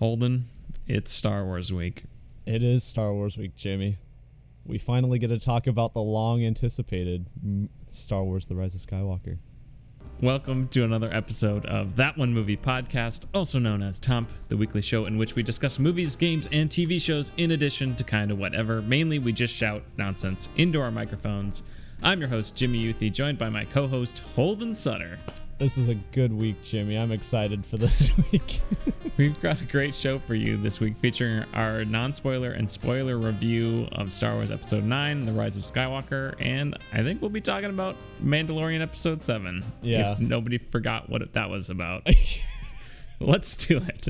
Holden, it's Star Wars week. It is Star Wars week, Jimmy. We finally get to talk about the long anticipated Star Wars The Rise of Skywalker. Welcome to another episode of That One Movie Podcast, also known as Tomp, the weekly show in which we discuss movies, games, and TV shows in addition to kind of whatever. Mainly, we just shout nonsense into our microphones. I'm your host, Jimmy Youthy, joined by my co host, Holden Sutter. This is a good week, Jimmy. I'm excited for this week. We've got a great show for you this week featuring our non spoiler and spoiler review of Star Wars Episode 9, The Rise of Skywalker, and I think we'll be talking about Mandalorian Episode 7. Yeah. If nobody forgot what that was about. Let's do it.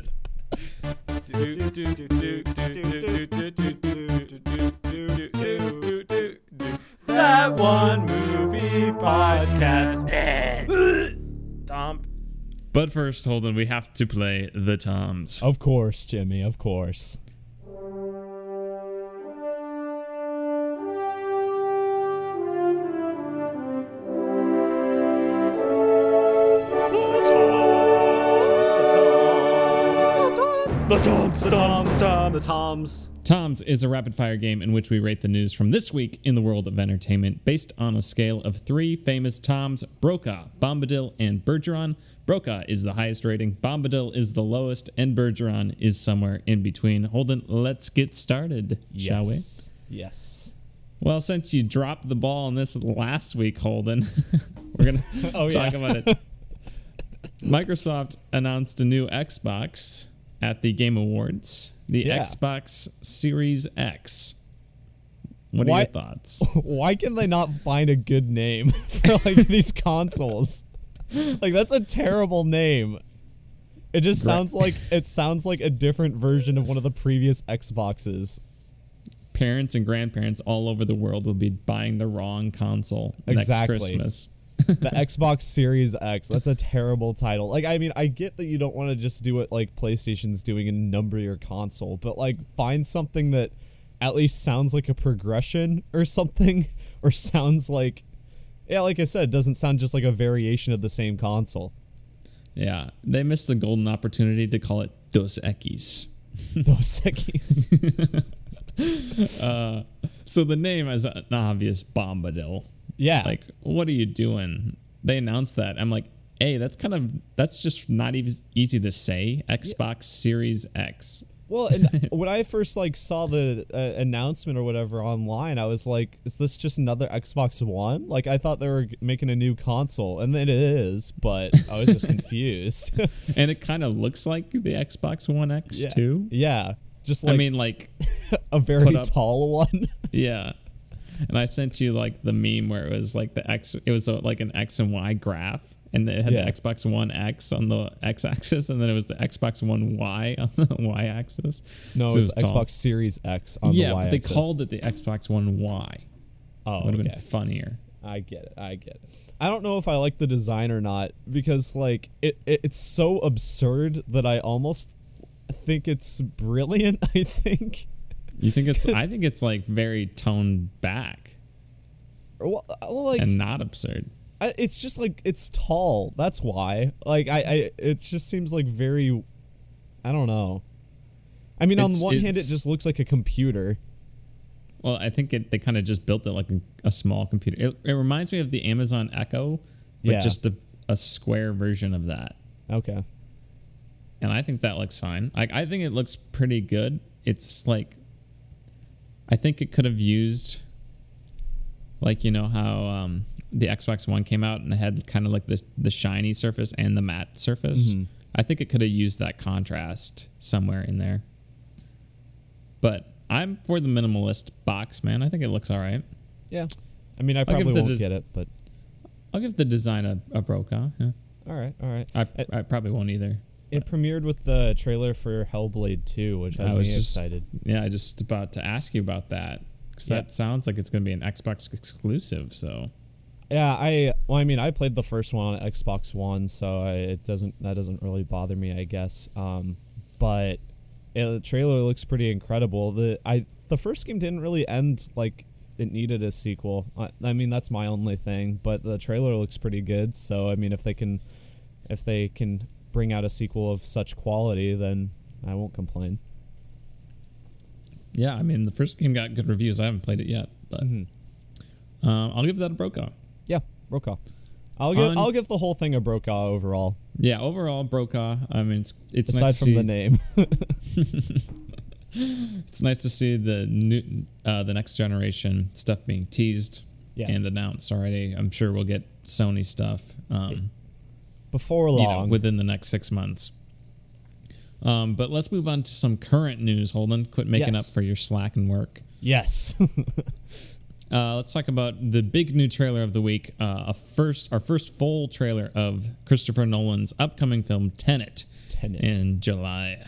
That one movie podcast. But first, Holden, we have to play the Toms. Of course, Jimmy, of course. The Toms, the Toms, Toms, the Toms. Toms is a rapid fire game in which we rate the news from this week in the world of entertainment based on a scale of three famous Toms Brokaw, Bombadil, and Bergeron. Brokaw is the highest rating, Bombadil is the lowest, and Bergeron is somewhere in between. Holden, let's get started, yes. shall we? Yes. Well, since you dropped the ball on this last week, Holden, we're going to oh, talk yeah. about it. Microsoft announced a new Xbox at the Game Awards, the Yeah. Xbox Series X. What are Why- your thoughts? Why can they not find a good name for like these consoles? Like that's a terrible name. It just Right. sounds like it sounds like a different version of one of the previous Xboxes. Parents and grandparents all over the world will be buying the wrong console next Christmas. The Xbox Series X. That's a terrible title. Like, I mean, I get that you don't want to just do what like PlayStation's doing and number your console, but like find something that at least sounds like a progression or something, or sounds like, yeah, like I said, it doesn't sound just like a variation of the same console. Yeah, they missed a golden opportunity to call it Dos Equis. Those Equis. Uh, so the name is an obvious Bombadil. Yeah. Like, what are you doing? They announced that. I'm like, hey, that's kind of that's just not even easy to say. Xbox Series X. Well, and when I first like saw the uh, announcement or whatever online, I was like, "Is this just another Xbox One?" Like I thought they were making a new console, and then it is, but I was just confused. and it kind of looks like the Xbox One X yeah. too. Yeah, just like I mean, like, a very tall one. yeah. And I sent you like the meme where it was like the X, it was uh like an X and Y graph, and it had Yeah. the Xbox One X on the X axis, and then it was the Xbox One Y on the Y axis. no, it was it was tall. Xbox Series X on the Y axis. yeah, they called it the Xbox One Y. Oh, Would have okay. been funnier. I get it. I get it. I don't know if I like the design or not because like it, it it's so absurd that I almost think it's brilliant. I think. You think it's? I think it's like very toned back Or, Well, uh, well, like and not absurd. I, it's just like it's tall. That's why. Like I, I, it just seems like very. I don't know. I mean, on It's- the one hand, it just looks like a computer. Well, I think it, they kind of just built it like a, a small computer. It, it reminds me of the Amazon Echo, but Yeah. just a, a square version of that. Okay. And I think that looks fine. Like I think it looks pretty good. It's like I think it could have used like you know how um, the Xbox One came out and it had kind of like the the shiny surface and the matte surface. Mhm. I think it could have used that contrast somewhere in there. But I'm for the minimalist box, man. I think it looks all right. Yeah. I mean, I probably won't des- get it, but I'll give the design a, a Brokaw. Yeah. all right, all right. I, It- I probably won't either. It premiered with the trailer for Hellblade 2, which has I was me just excited. Yeah, I just about to ask you about that because that sounds like it's going to be an Xbox exclusive. So Yeah, I well, I mean, I played the first one on Xbox One, so I, it doesn't that doesn't really bother me, I guess. Um, but yeah, the trailer looks pretty incredible. The I the first game didn't really end like it needed a sequel. I, I mean, that's my only thing, but the trailer looks pretty good. So I mean, if they can if they can bring out a sequel of such quality, then I won't complain. Yeah, I mean the first game got good reviews. I haven't played it yet, but Mhm. um, I'll give that a Brokaw. Yeah, Brokaw. I'll give On- I'll give the whole thing a Brokaw overall. Yeah, overall Brokaw. I mean, it's it's aside nice to from the see- name. It's nice to see the new uh, the next generation stuff being teased Yeah. and announced already. I'm sure we'll get Sony stuff. Um, Before you long. know, within the next six months. Um, but let's move on to some current news. Holden, quit making Yes. up for your slack and work. yes. Uh, let's talk about the big new trailer of the week. Uh, a first, our first full trailer of Christopher Nolan's upcoming film Tenet Tenet. in July.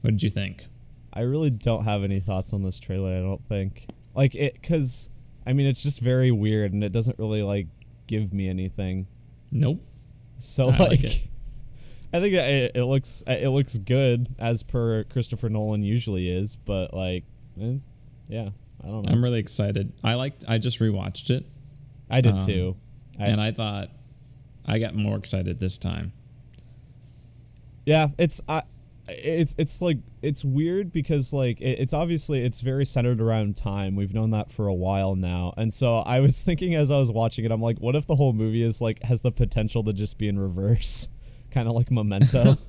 What did you think? I really don't have any thoughts on this trailer. I don't think like it because I mean it's just very weird and it doesn't really like give me anything. Nope. So I like, like it. I think it, it looks it looks good as per Christopher Nolan usually is, but like, eh, yeah, I don't know. I'm really excited. I liked. I just rewatched it, I did um, too. I, and I thought I got more excited this time. yeah, it's I. It's it's like it's weird because like it, it's obviously it's very centered around time. We've known that for a while now, and so I was thinking as I was watching it, I'm like, what if the whole movie is like has the potential to just be in reverse, kind of like Memento.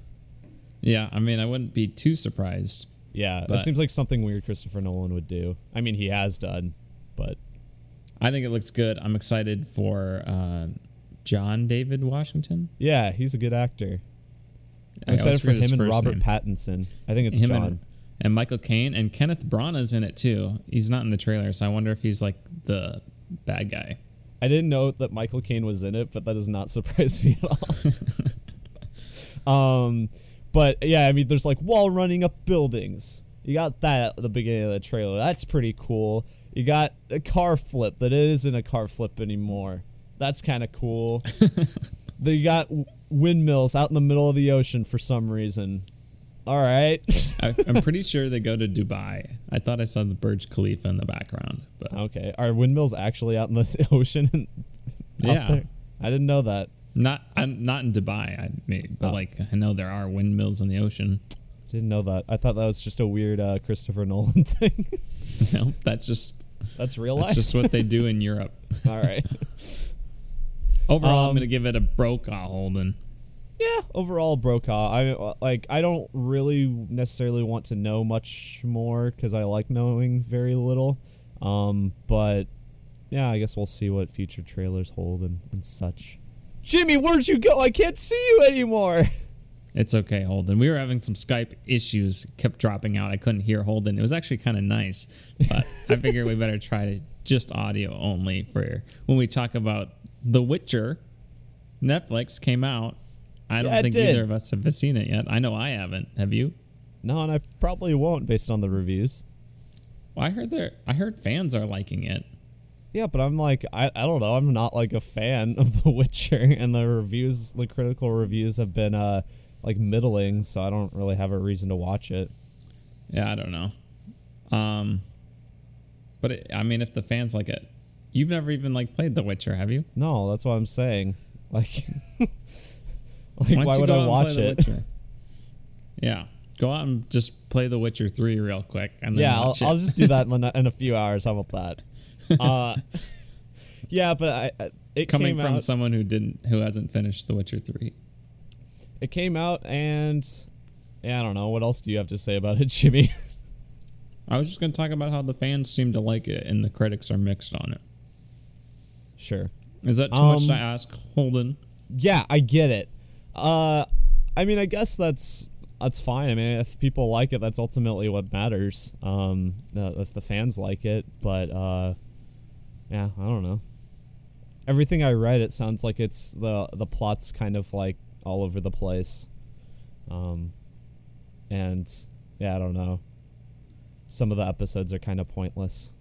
Yeah, I mean, I wouldn't be too surprised. yeah, But- it seems like something weird Christopher Nolan would do. I mean, he has done, but I think it looks good. I'm excited for uh, John David Washington. yeah, he's a good actor. I'm excited for him and Robert name. Pattinson. I think it's him John. and, and Michael Caine and Kenneth Branagh's in it too. He's not in the trailer, so I wonder if he's like the bad guy. I didn't know that Michael Caine was in it, but that does not surprise me at all. um, but yeah, I mean, there's like wall running up buildings. You got that at the beginning of the trailer. That's pretty cool. You got a car flip that isn't a car flip anymore. That's kind of cool. you got windmills out in the middle of the ocean for some reason. All right. I, I'm pretty sure they go to Dubai. I thought I saw the Burj Khalifa in the background, but okay. Are windmills actually out in the ocean? Yeah. there? I didn't know that. not I'm not in Dubai. I mean, but Oh. like I know there are windmills in the ocean. Didn't know that. I thought that was just a weird uh, Christopher Nolan thing. no, that's just That's real that's life. just what they do in Europe. All right. Overall, I'm Um, gonna give it a Brokaw Holden. yeah. Overall, Brokaw. I like. I don't really necessarily want to know much more because I like knowing very little. Um, but yeah, I guess we'll see what future trailers hold and, and such. Jimmy, where'd you go? I can't see you anymore. It's okay, Holden. We were having some Skype issues, kept dropping out. I couldn't hear Holden. It was actually kind of nice, but I figured we better try to just audio only for when we talk about The Witcher. Netflix came out. I don't Yeah, think either of us have seen it yet. I know I haven't. Have you? No, and I probably won't based on the reviews. Well, I heard there. I heard fans are liking it. Yeah, but I'm like, I, I don't know. I'm not like a fan of The Witcher, and the reviews, the critical reviews have been uh like middling, so I don't really have a reason to watch it. Yeah, I don't know. Um, but it, I mean, if the fans like it, you've never even like played The Witcher, have you? No, that's what I'm saying. Like, like don't why would I watch it? Yeah, go out and just play The Witcher Three real quick, and then Yeah, I'll. I'll just do that in a, in a few hours. How about that? Uh, yeah, but I, I it Coming came from out. someone who didn't, who hasn't finished The Witcher Three. It came out, and yeah, I don't know. What else do you have to say about it, Jimmy? I was just going to talk about how the fans seem to like it and the critics are mixed on it. Sure. Is that too much Um, to ask, Holden? Yeah, I get it. Uh, I mean, I guess that's that's fine. I mean, if people like it, that's ultimately what matters. Um, uh, if the fans like it, but uh, yeah, I don't know. Everything I read, it sounds like it's the the plot's kind of like all over the place. Um, and yeah, I don't know. Some of the episodes are kind of pointless.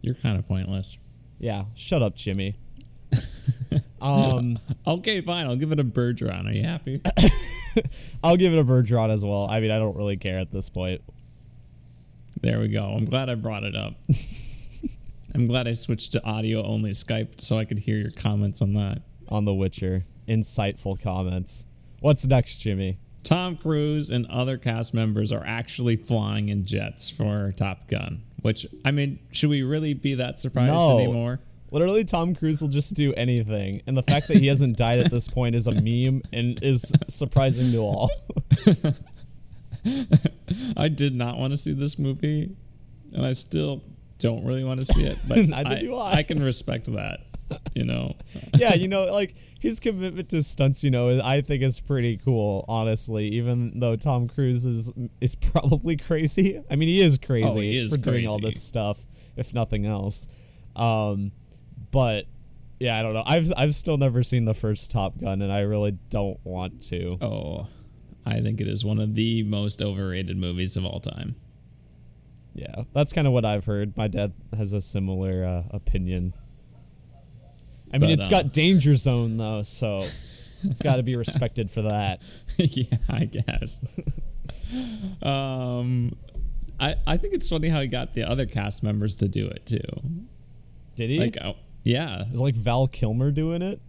You're kind of pointless. Yeah, shut up, Jimmy. um. Okay, fine. I'll give it a Bergeron. Are you happy? I'll give it a Bergeron as well. I mean, I don't really care at this point. There we go. I'm glad I brought it up. I'm glad I switched to audio only Skype so I could hear your comments on that. On The Witcher, insightful comments. What's next, Jimmy? Tom Cruise and other cast members are actually flying in jets for Top Gun. Which I mean, should we really be that surprised No. anymore? Literally, Tom Cruise will just do anything, and the fact that he hasn't died at this point is a meme and is surprising to all. I did not want to see this movie, and I still don't really want to see it. But I, do I. I can respect that. You know. yeah, you know, like his commitment to stunts, you know, I think is pretty cool. Honestly, even though Tom Cruise is is probably crazy. I mean, he is crazy Oh, he is for doing all this stuff, if nothing else. Um, but yeah, I don't know. I've I've still never seen the first Top Gun, and I really don't want to. Oh, I think it is one of the most overrated movies of all time. Yeah, that's kind of what I've heard. My dad has a similar uh, opinion. I mean, But, it's uh, got Danger Zone though, so it's got to be respected for that. yeah, I guess. um, I I think it's funny how he got the other cast members to do it too. Did he? Like, oh, yeah, Is like Val Kilmer doing it?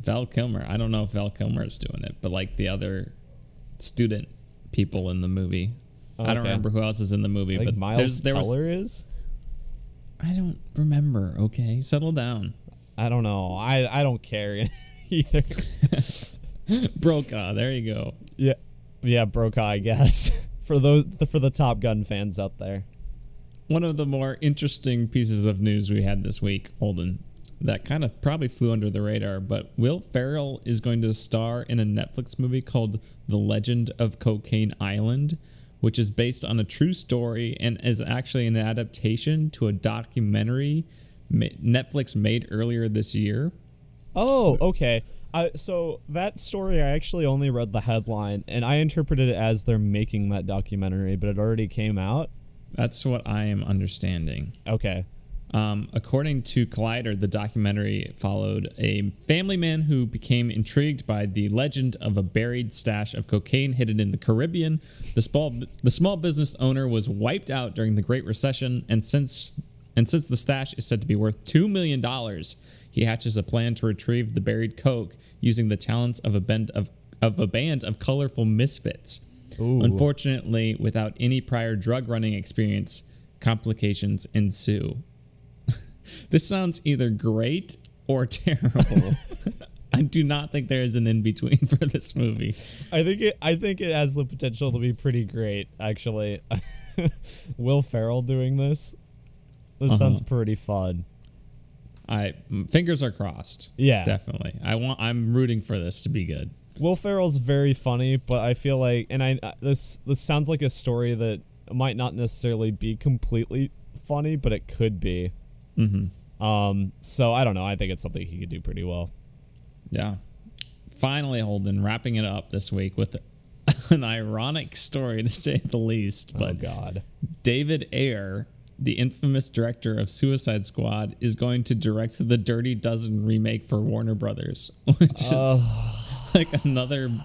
Val Kilmer. I don't know if Val Kilmer is doing it, but like the other student people in the movie. I don't remember who else is in the movie, Like but Miles there was. Teller is? I don't remember. Okay, settle down. I don't know. I I don't care either. Brokaw. There you go. yeah, yeah, Brokaw, I guess. for those for the Top Gun fans out there. One of the more interesting pieces of news we had this week, Holden, that kind of probably flew under the radar, but Will Ferrell is going to star in a Netflix movie called The Legend of Cocaine Island, which is based on a true story and is actually an adaptation to a documentary Netflix made earlier this year. Oh, okay. I, so that story, I actually only read the headline, and I interpreted it as they're making that documentary, but it already came out. That's what I am understanding. Okay. Um, according to Collider, the documentary followed a family man who became intrigued by the legend of a buried stash of cocaine hidden in the Caribbean. The small the small business owner was wiped out during the Great Recession, and since and since the stash is said to be worth two million dollars, he hatches a plan to retrieve the buried coke using the talents of a band of of a band of colorful misfits. Ooh. Unfortunately, without any prior drug running experience, complications ensue. this sounds either great or terrible. I do not think there is an in between for this movie. I think it. I think it has the potential to be pretty great. Actually, Will Ferrell doing this. This Uh-huh. sounds pretty fun. I fingers are crossed. Yeah. definitely. I want. I'm rooting for this to be good. Will Ferrell's very funny, but I feel like, and I uh, this this sounds like a story that might not necessarily be completely funny, but it could be. Mm-hmm. Um, so I don't know. I think it's something he could do pretty well. Yeah. Finally, Holden wrapping it up this week with an ironic story to say the least. oh But God. David Ayer, the infamous director of Suicide Squad, is going to direct the Dirty Dozen remake for Warner Brothers, which is like another.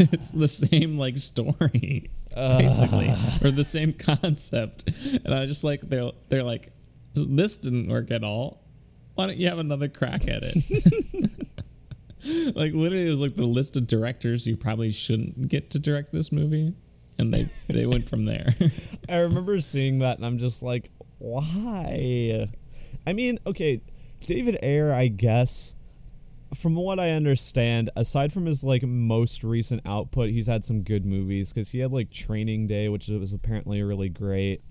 It's the same like story, basically, or the same concept, and I just like they're they're like, this didn't work at all. Why don't you have another crack at it? like literally, it was like the list of directors you probably shouldn't get to direct this movie, and they they went from there. I remember seeing that, and I'm just like, why? I mean, okay, David Ayer, I guess. From what I understand, aside from his like most recent output, he's had some good movies because he had like Training Day, which was apparently really great.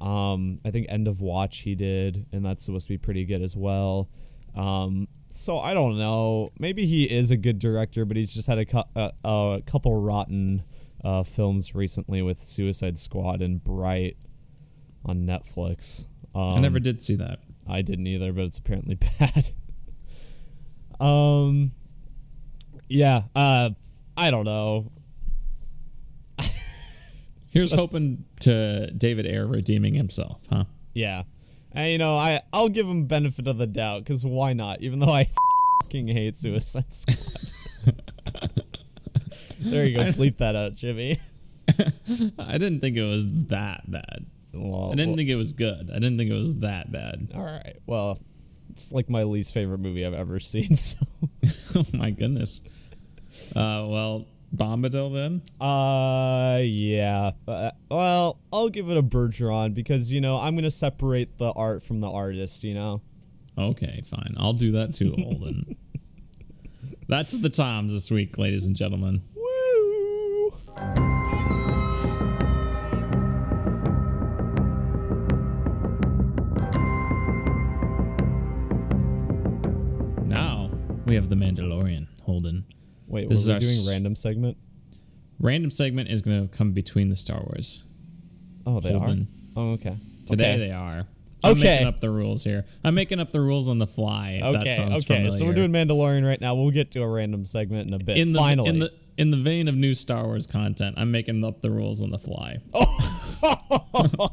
Um, I think End of Watch he did, and that's supposed to be pretty good as well. Um, so I don't know. Maybe he is a good director, but he's just had a, cou- uh, a couple rotten uh, films recently with Suicide Squad and Bright on Netflix. Um, I never did see that. I didn't either, but it's apparently bad. um, yeah. Uh, I don't know. Here's hoping to David Ayer redeeming himself, huh? Yeah, and you know, I I'll give him benefit of the doubt because why not? Even though I fucking hate Suicide Squad. There you go. Bleep that out, Jimmy. I didn't think it was that bad. Well, I didn't well- think it was good. I didn't think it was that bad. All right. Well, it's like my least favorite movie I've ever seen. So oh my goodness. Uh, well, Bombadil then? Uh, yeah. Uh, well, I'll give it a Bergeron because you know I'm gonna separate the art from the artist. You know. Okay, fine. I'll do that too, Holden. That's the Toms this week, ladies and gentlemen. Now we have the Mandalorian, Holden. Wait, This were is we doing s- random segment? Random segment is going to come between the Star Wars. Oh, they Holden. are. Oh, okay. Today okay. they are. I'm Okay. making up the rules here. I'm making up the rules on the fly. Okay, okay. So we're doing Mandalorian right now. We'll get to a random segment in a bit. in the Finally. in the in the vein of new Star Wars content. I'm making up the rules on the fly.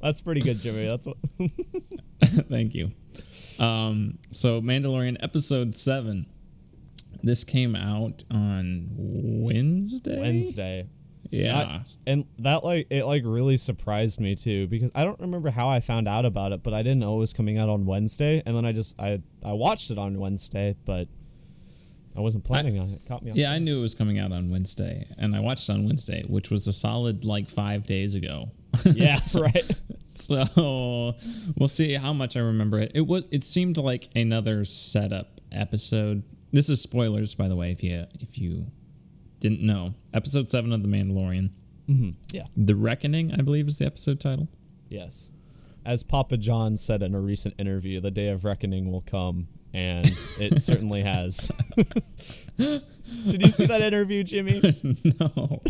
That's pretty good, Jimmy. That's what. Thank you. Um, so Mandalorian episode seven. This came out on Wednesday. Wednesday. Yeah. I- and that like it like really surprised me too because I don't remember how I found out about it, but I didn't know it was coming out on Wednesday, and then I just I I watched it on Wednesday, but I wasn't planning on it. Caught me. off yeah, I knew it was coming out on Wednesday, and I watched it on Wednesday, which was a solid like five days ago. Yeah, So- right. So we'll see how much I remember it. It was it seemed like another setup episode. This is spoilers, by the way, if you if you didn't know. Episode seven of The Mandalorian. Mm-hmm. Yeah. The Reckoning, I believe, is the episode title. Yes. As Papa John said in a recent interview, the day of reckoning will come, and it certainly has. Did you see that interview, Jimmy? no.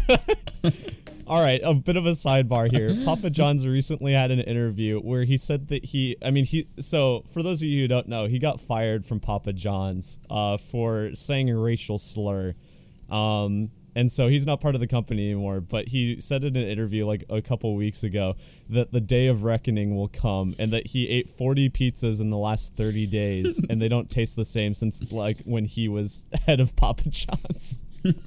All right, a bit of a sidebar here. Papa John's recently had an interview where he said that he, I mean, he, so for those of you who don't know, he got fired from Papa John's uh, for saying a racial slur. Um, and so he's not part of the company anymore, but he said in an interview like a couple weeks ago that the day of reckoning will come and that he ate 40 pizzas in the last 30 days and they don't taste the same since like when he was head of Papa John's.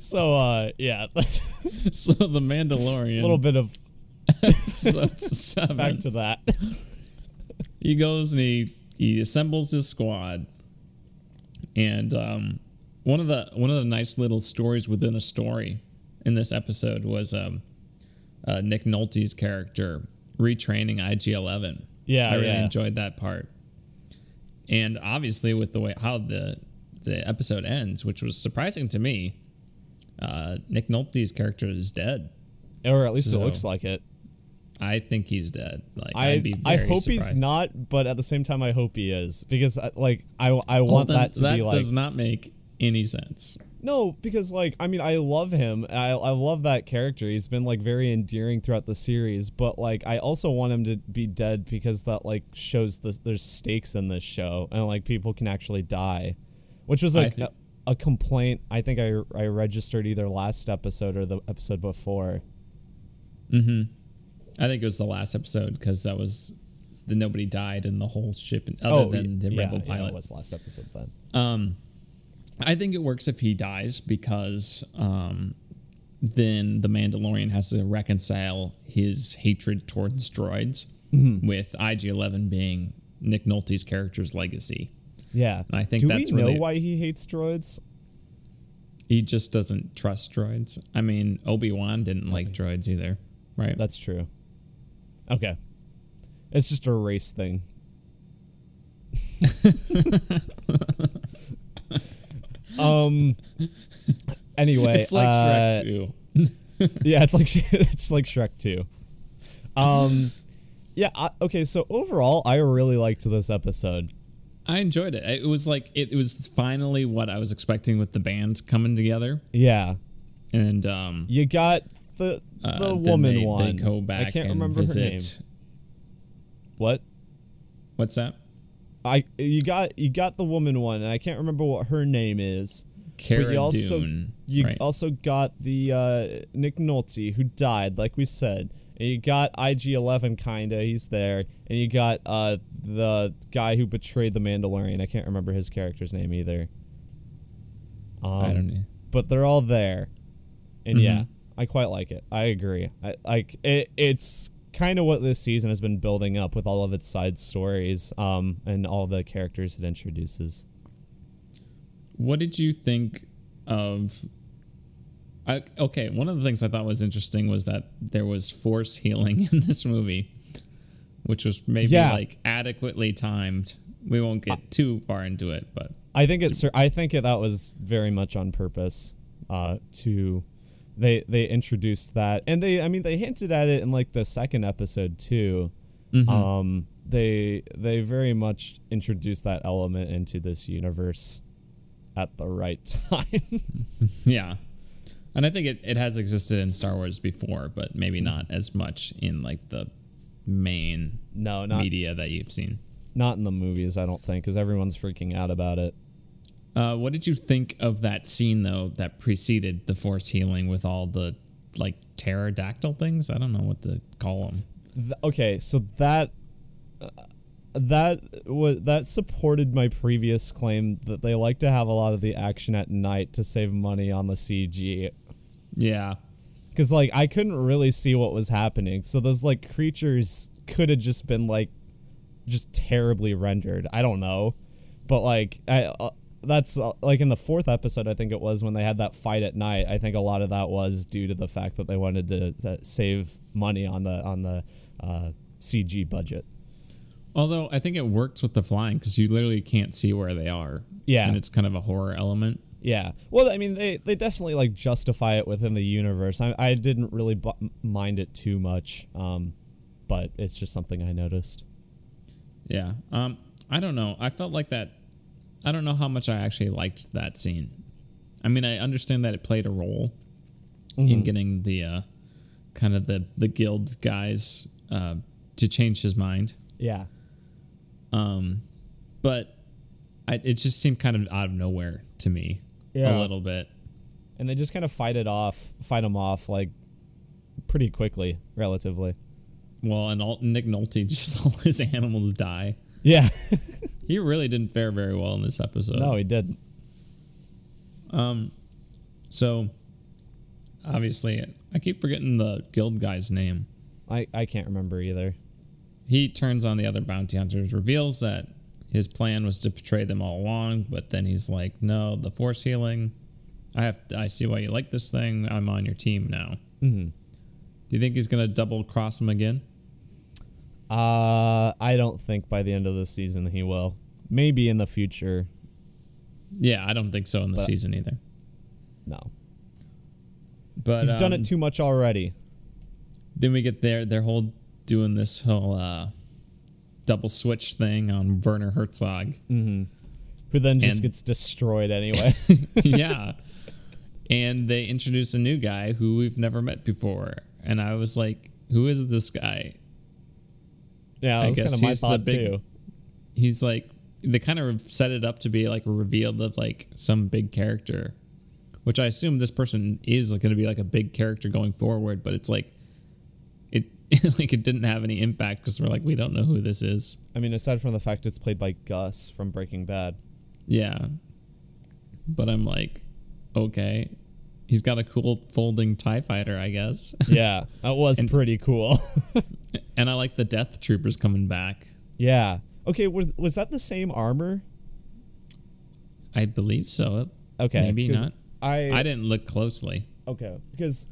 so uh yeah, So The Mandalorian. a little bit of back to that. he goes and he he assembles his squad and um one of the one of the nice little stories within a story in this episode was um uh, Nick Nolte's character retraining IG-11. Yeah, I really yeah. enjoyed that part. And obviously with the way how the the episode ends, which was surprising to me, uh, Nick Nolte's character is dead. or at least So- it looks like it. I think he's dead. Like I I'd be I hope he's not, but at the same time I hope he is because uh, like I I want then that to that be like that does not make any sense. No, because like I mean I love him. I I love that character. He's been like very endearing throughout the series, but like I also want him to be dead because that like shows the there's stakes in this show and like people can actually die. Which was like a, a complaint I think I I registered either last episode or the episode before. Mm-hmm. I think it was the last episode because that was the nobody died in the whole ship, other oh, than the yeah, rebel yeah, pilot. it was last episode then. Um, I think it works if he dies because um, then the Mandalorian has to reconcile his hatred towards droids Mm-hmm. with IG-11 being Nick Nolte's character's legacy. Yeah. And I think Do that's we know really- why he hates droids? He just doesn't trust droids. I mean, Obi Wan didn't like droids either, right? That's true. Okay. It's just a race thing. um anyway, it's like uh, Shrek 2. yeah, it's like it's like Shrek 2. Um yeah, I, okay, so overall I really liked this episode. I enjoyed it. It was like it, was finally what I was expecting with the band coming together, Yeah. and um, You got the uh, the then woman they, one. They go back I can't remember visit. her name. What? What's that? I you got you got the woman one and I can't remember what her name is. Cara but you also Dune. you right? also got the uh, Nick Nolte who died, like we said, and you got IG Eleven kinda, he's there, and you got uh, the guy who betrayed the Mandalorian. I can't remember his character's name either. Um, I don't know. But they're all there, and yeah, Mhm. I quite like it. I agree. I like it. It's kind of what this season has been building up with all of its side stories, um, and all the characters it introduces. what did you think of? I, okay, one of the things I thought was interesting was that there was force healing in this movie, which was maybe Yeah. like adequately timed. We won't get too far into it, but I think it's. I think it, that was very much on purpose. Uh, to they they introduced that, and they. I mean, they hinted at it in like the second episode too. Mhm. Um, they they very much introduced that element into this universe at the right time. yeah. And I think it, it has existed in Star Wars before, but maybe not as much in like the main no, not media that you've seen. not in the movies. I don't think because everyone's freaking out about it. Uh, what did you think of that scene though that preceded the force healing with all the like pterodactyl things? I don't know what to call them. Th- okay, so that uh, that was that supported my previous claim that they like to have a lot of the action at night to save money on the CG. Yeah, Cuz like I couldn't really see what was happening. So those like creatures could have just been like just terribly rendered. I don't know. But like I uh, that's uh, like in the fourth episode I think it was when they had that fight at night. I think a lot of that was due to the fact that they wanted to, to save money on the on the uh, CG budget. Although I think it works with the flying because you literally can't see where they are. Yeah. and it's kind of a horror element. Yeah. Well, I mean, they, they definitely like justify it within the universe. I, I didn't really bu- mind it too much, um, but it's just something I noticed. Yeah. Um, I don't know. I felt like that. I don't know how much I actually liked that scene. I mean, I understand that it played a role in Mhm. getting the uh, kind of the the guild guys uh, to change his mind. Yeah. Um, but I, it just seemed kind of out of nowhere to me Yeah. a little bit. And they just kind of fight it off, fight him off like pretty quickly, relatively. Well, and all, Nick Nolte just all his animals die. Yeah. He really didn't fare very well in this episode. no, he didn't. Um, so obviously, I keep forgetting the guild guy's name. I, I can't remember either. He turns on the other bounty hunters, reveals that his plan was to betray them all along, but then he's like, "No, the force healing. I have. I see why you like this thing. I'm on your team now." hmm Do you think he's gonna double cross him again? Uh, I don't think by the end of the season he will. Maybe in the future. Yeah, I don't think so in the But- season either. No. But He's done um, it too much already. Then we get their their whole doing this whole uh, double switch thing on Werner Herzog. hmm Who then just And- gets destroyed anyway. yeah. And they introduce a new guy who we've never met before. And I was like, who is this guy? Yeah, I that was guess kind of my he's the thought big- too. He's like, they kind of set it up to be like a reveal of like some big character, which I assume this person is going to be like a big character going forward. But it's like, it like it didn't have any impact because we're like, we don't know who this is. I mean, aside from the fact it's played by Gus from Breaking Bad. Yeah. But I'm like, okay. He's got a cool folding TIE fighter, I guess. Yeah, that was And- pretty cool. and I like the Death Troopers coming back. yeah. Okay, was was that the same armor? I believe so. Okay, Maybe not. I I didn't look closely. okay because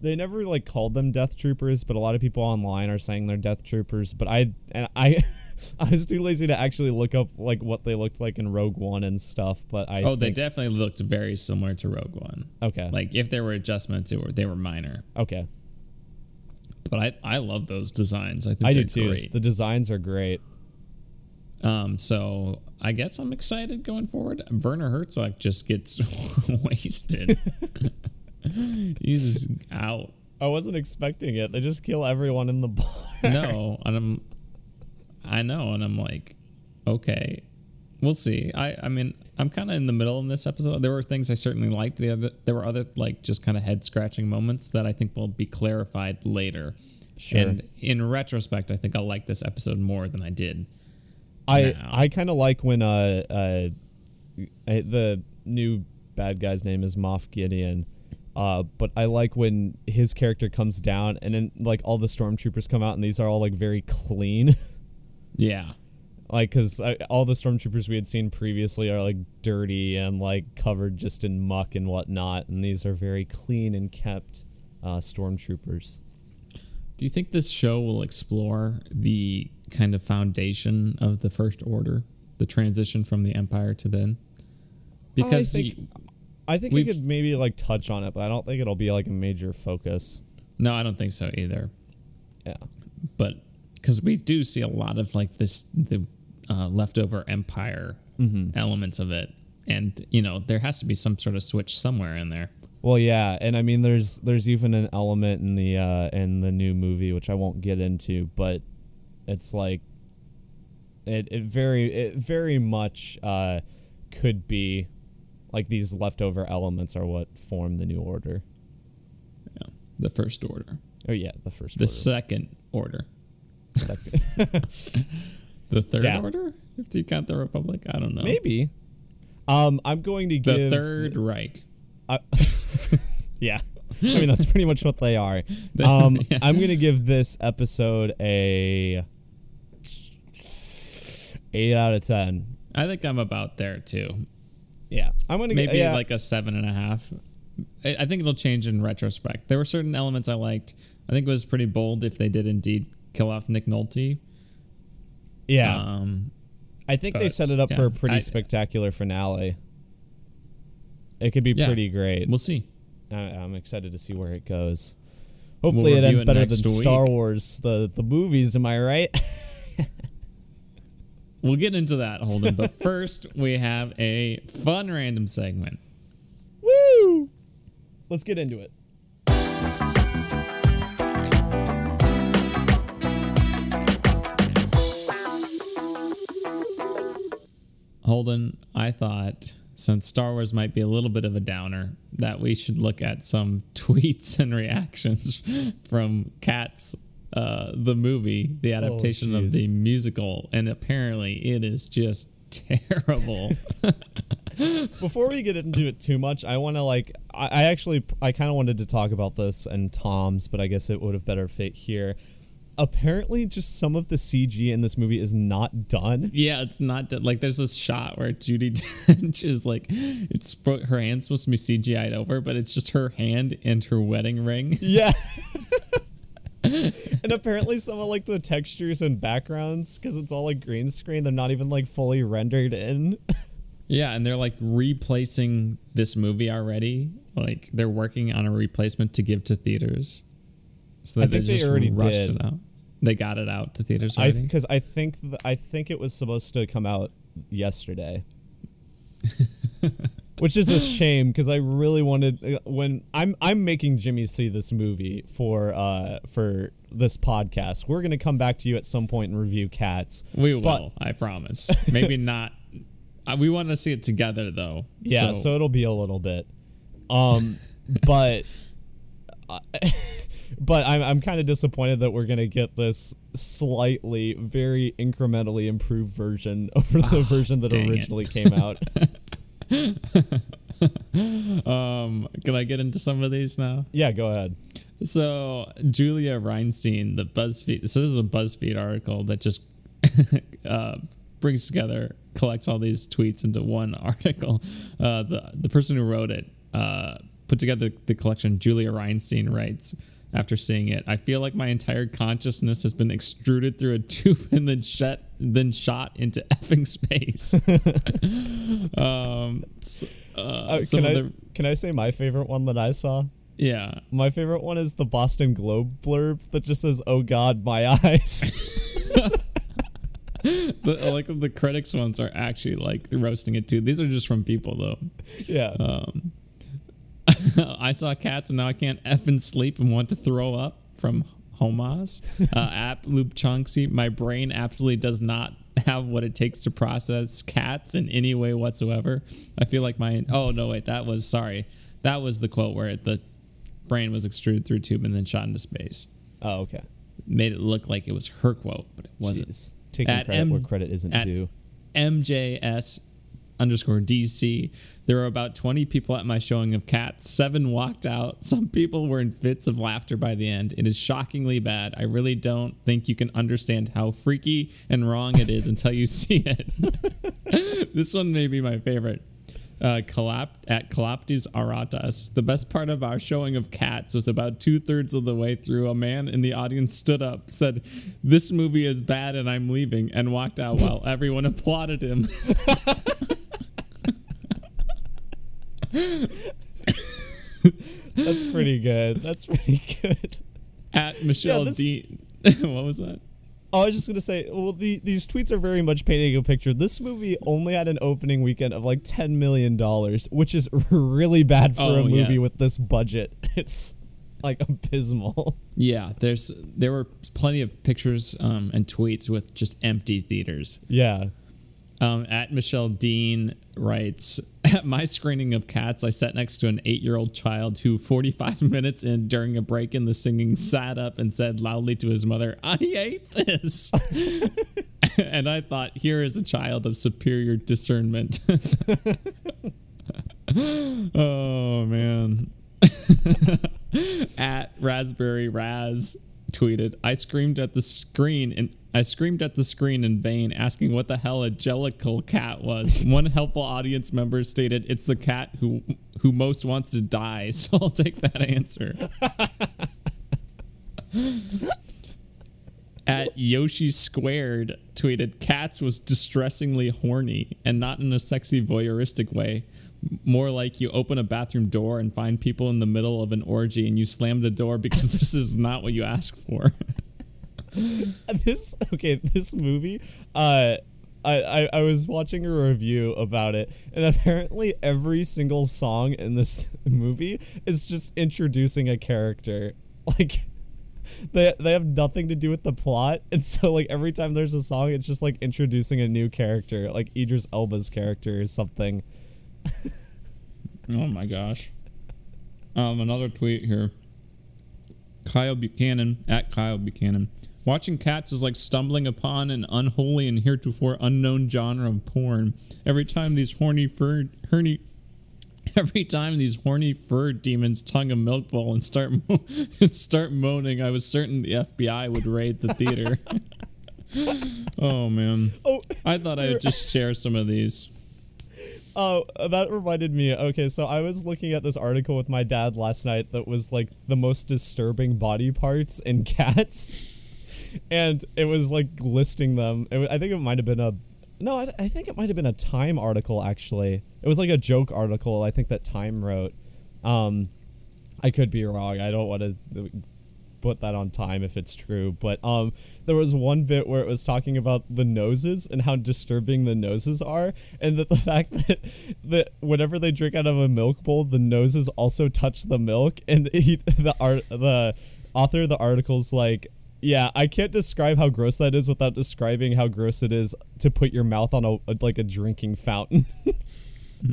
they never like called them Death Troopers, but a lot of people online are saying they're Death Troopers. But I and I. I was too lazy to actually look up like what they looked like in Rogue One and stuff, but I oh, they definitely looked very similar to Rogue One. okay Like if there were adjustments, they were they were minor. okay But I I love those designs. I think I they're do too. great. The designs are great. Um, so I guess I'm excited going forward. Werner Herzog just gets wasted. He's just out. I wasn't expecting it. They just kill everyone in the bar. no, and I'm, I know, and I'm like, okay, we'll see. I, I mean, I'm kind of in the middle in this episode. There were things I certainly liked. The other, there were other like just kind of head scratching moments that I think will be clarified later. Sure. And in retrospect, I think I like this episode more than I did. I now. I kind of like when uh uh I, the new bad guy's name is Moff Gideon. Uh, but I like when his character comes down and then like all the stormtroopers come out and these are all like very clean. Yeah. Like, cause all the stormtroopers we had seen previously are like dirty and like covered just in muck and whatnot, and these are very clean and kept uh, stormtroopers. Do you think this show will explore the kind of foundation of the First Order, the transition from the Empire to then? Because I think, you- I think we could maybe like touch on it, but I don't think it'll be like a major focus. no, I don't think so either. Yeah. But because we do see a lot of like this the uh, leftover Empire Mm-hmm. elements of it, and you know there has to be some sort of switch somewhere in there. Well, yeah, and I mean, there's there's even an element in the uh, in the new movie which I won't get into, but it's like it it very it very much uh, could be like these leftover elements are what form the new order. Yeah, the First Order, Oh yeah, the first the order. Second Order, Second. the Third Yeah. Order. If you count the Republic, I don't know. Maybe. Um, I'm going to give the Third Reich. I, yeah. I mean, that's pretty much what they are. Um, Yeah. I'm going to give this episode a 8 out of 10. I think I'm about there too. Yeah. I'm going to Maybe yeah. like a seven and a half. I I think it'll change in retrospect. There were certain elements I liked. I think it was pretty bold if they did indeed kill off Nick Nolte. Yeah. Um, I think they set it up yeah, for a pretty I- spectacular finale. It could be Yeah. pretty great. we'll see. I, I'm excited to see where it goes. Hopefully, it ends it better than week. Star Wars, the the movies. Am I right? We'll get into that, Holden. but first, we have a fun random segment. Woo! Let's get into it. Holden, I thought since Star Wars might be a little bit of a downer, that we should look at some tweets and reactions from Cats, uh, the movie, the adaptation of the musical, and apparently it is just terrible. Before we get into it too much, I want to like I, I actually I kind of wanted to talk about this and Tom's, but I guess it would have better fit here. Apparently, just some of the CG in this movie is not done. yeah, it's not done. like there's this shot where Judy Dench is like, it's her hand's supposed to be CGI'd over, but it's just her hand and her wedding ring. Yeah. and apparently, some of like the textures and backgrounds, because it's all like green screen, they're not even like fully rendered in. Yeah, and they're like replacing this movie already. Like they're working on a replacement to give to theaters. So I that think they just already rushed did. it out. They got it out to theaters I already. because I think th- I think it was supposed to come out yesterday. Which is a shame because I really wanted uh, when I'm I'm making Jimmy see this movie for uh for this podcast. We're gonna come back to you at some point and review Cats. we will, but- I promise. Maybe not. Uh, we want to see it together though. Yeah, so, it'll be a little bit. Um, but uh, but I'm I'm kind of disappointed that we're gonna get this slightly, very incrementally improved version over the version that dang it. originally came out. um, can I get into some of these now? yeah, go ahead. So Julia Reinstein, the BuzzFeed. So this is a BuzzFeed article that just uh, brings together, collects all these tweets into one article. Uh, the the person who wrote it uh, put together the collection. Julia Reinstein writes. After seeing it, I feel like my entire consciousness has been extruded through a tube and then shot, then shot into effing space. um, uh, Uh, can I the, can I say my favorite one that I saw? yeah, My favorite one is the Boston Globe blurb that just says, "Oh God, my eyes." the, like the critics ones are actually like roasting it too. These are just from people though. yeah. Um, I saw cats and now I can't effing sleep and want to throw up from Homas. Uh, app loop chunksy. My brain absolutely does not have what it takes to process cats in any way whatsoever. I feel like my oh no wait that was sorry that was the quote where the brain was extruded through a tube and then shot into space. oh, okay. Made it look like it was her quote, but it wasn't. Jeez. Taking At credit M- where credit isn't due. MJS underscore DC. There were about 20 people at my showing of Cats. Seven walked out. Some people were in fits of laughter by the end. It is shockingly bad. I really don't think you can understand how freaky and wrong it is until you see it. this one may be my favorite uh, at Kalaptis Aratas. The best part of our showing of Cats was about two thirds of the way through. A man in the audience stood up, said, This movie is bad and I'm leaving, and walked out while everyone applauded him. That's pretty good. That's pretty good. At Michelle this- Dean. what was that? Oh, I was just gonna say, well, the, these tweets are very much painting a picture. This movie only had an opening weekend of like ten million dollars, which is really bad for Oh, a movie yeah. with this budget. It's like abysmal. Yeah, there's there were plenty of pictures um, and tweets with just empty theaters. Yeah. Um, at Michelle Dean writes, at my screening of Cats, I sat next to an eight-year-old child who, 45 minutes in, during a break in the singing, sat up and said loudly to his mother, "I hate this." and I thought, here is a child of superior discernment. oh man. at Raspberry Raz tweeted, I screamed at the screen and I screamed at the screen in vain, asking what the hell a jellicle cat was. One helpful audience member stated, "It's the cat who who most wants to die." So I'll take that answer. at Yoshi Squared tweeted, "Cats was distressingly horny and not in a sexy voyeuristic way." More like you open a bathroom door and find people in the middle of an orgy and you slam the door because this is not what you asked for. this okay this movie uh I, I, I was watching a review about it, and apparently every single song in this movie is just introducing a character. Like, they they have nothing to do with the plot, and so like every time there's a song, it's just like introducing a new character, like Idris Elba's character or something. Oh my gosh. Um, another tweet here. Kyle Buchanan at Kyle Buchanan. Watching cats is like stumbling upon an unholy and heretofore unknown genre of porn. Every time these horny fur horny every time these horny fur demons tongue a milk bowl and start mo- and start moaning, I was certain the FBI would raid the theater. oh man. Oh, I thought I would just share some of these. Oh, that reminded me. Okay, so I was looking at this article with my dad last night that was like the most disturbing body parts in cats, and it was like listing them. It, wa- I think it might have been a no, I, I think it might have been a Time article actually. It was like a joke article. I think that Time wrote. Um, I could be wrong. I don't want to put that on time if it's true. But um, there was one bit where it was talking about the noses and how disturbing the noses are, and that the fact that that whenever they drink out of a milk bowl, the noses also touch the milk. And he, the art, the author of the article's like. Yeah, I can't describe how gross that is without describing how gross it is to put your mouth on a, a like a drinking fountain.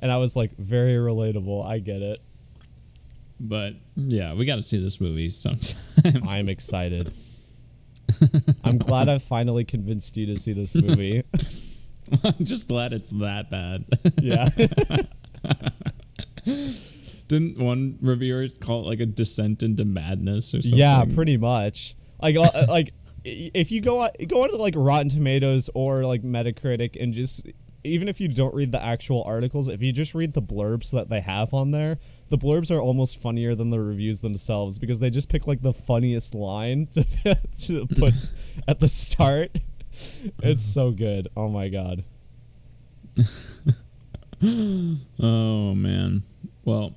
and I was like, very relatable. I get it. But yeah, we got to see this movie sometime. I'm excited. I'm glad I finally convinced you to see this movie. I'm just glad it's that bad. yeah. Didn't one reviewer call it like a descent into madness or something? yeah, pretty much. Like uh, like if you go on go onto like Rotten Tomatoes or like Metacritic and just even if you don't read the actual articles, if you just read the blurbs that they have on there, the blurbs are almost funnier than the reviews themselves because they just pick like the funniest line to, to put at the start. It's so good. Oh my god. Oh man. Well,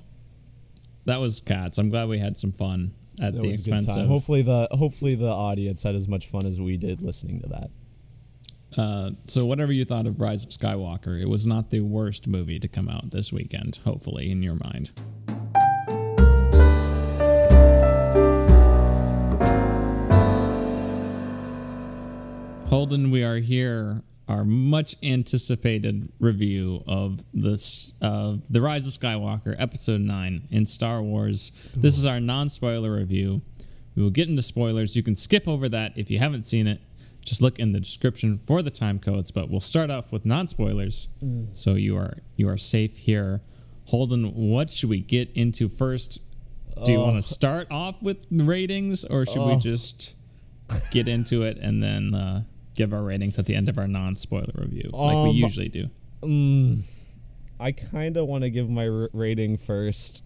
that was cats. I'm glad we had some fun at That the expense of. Hopefully the hopefully the audience had as much fun as we did listening to that. Uh, so whatever you thought of Rise of Skywalker, it was not the worst movie to come out this weekend. Hopefully, in your mind. Holden, we are here. Our much anticipated review of this of the Rise of Skywalker, Episode Nine in Star Wars. This is our non-spoiler review. We will get into spoilers. You can skip over that if you haven't seen it. just look in the description for the time codes. But we'll start off with non spoilers, so you are you are safe here. Holden, what should we get into first? Do you Oh. want to start off with the ratings, or should we Oh. just get into it and then uh, give our ratings at the end of our non spoiler review, like we Um, usually do? Mm, I kind of want to give my r- rating first,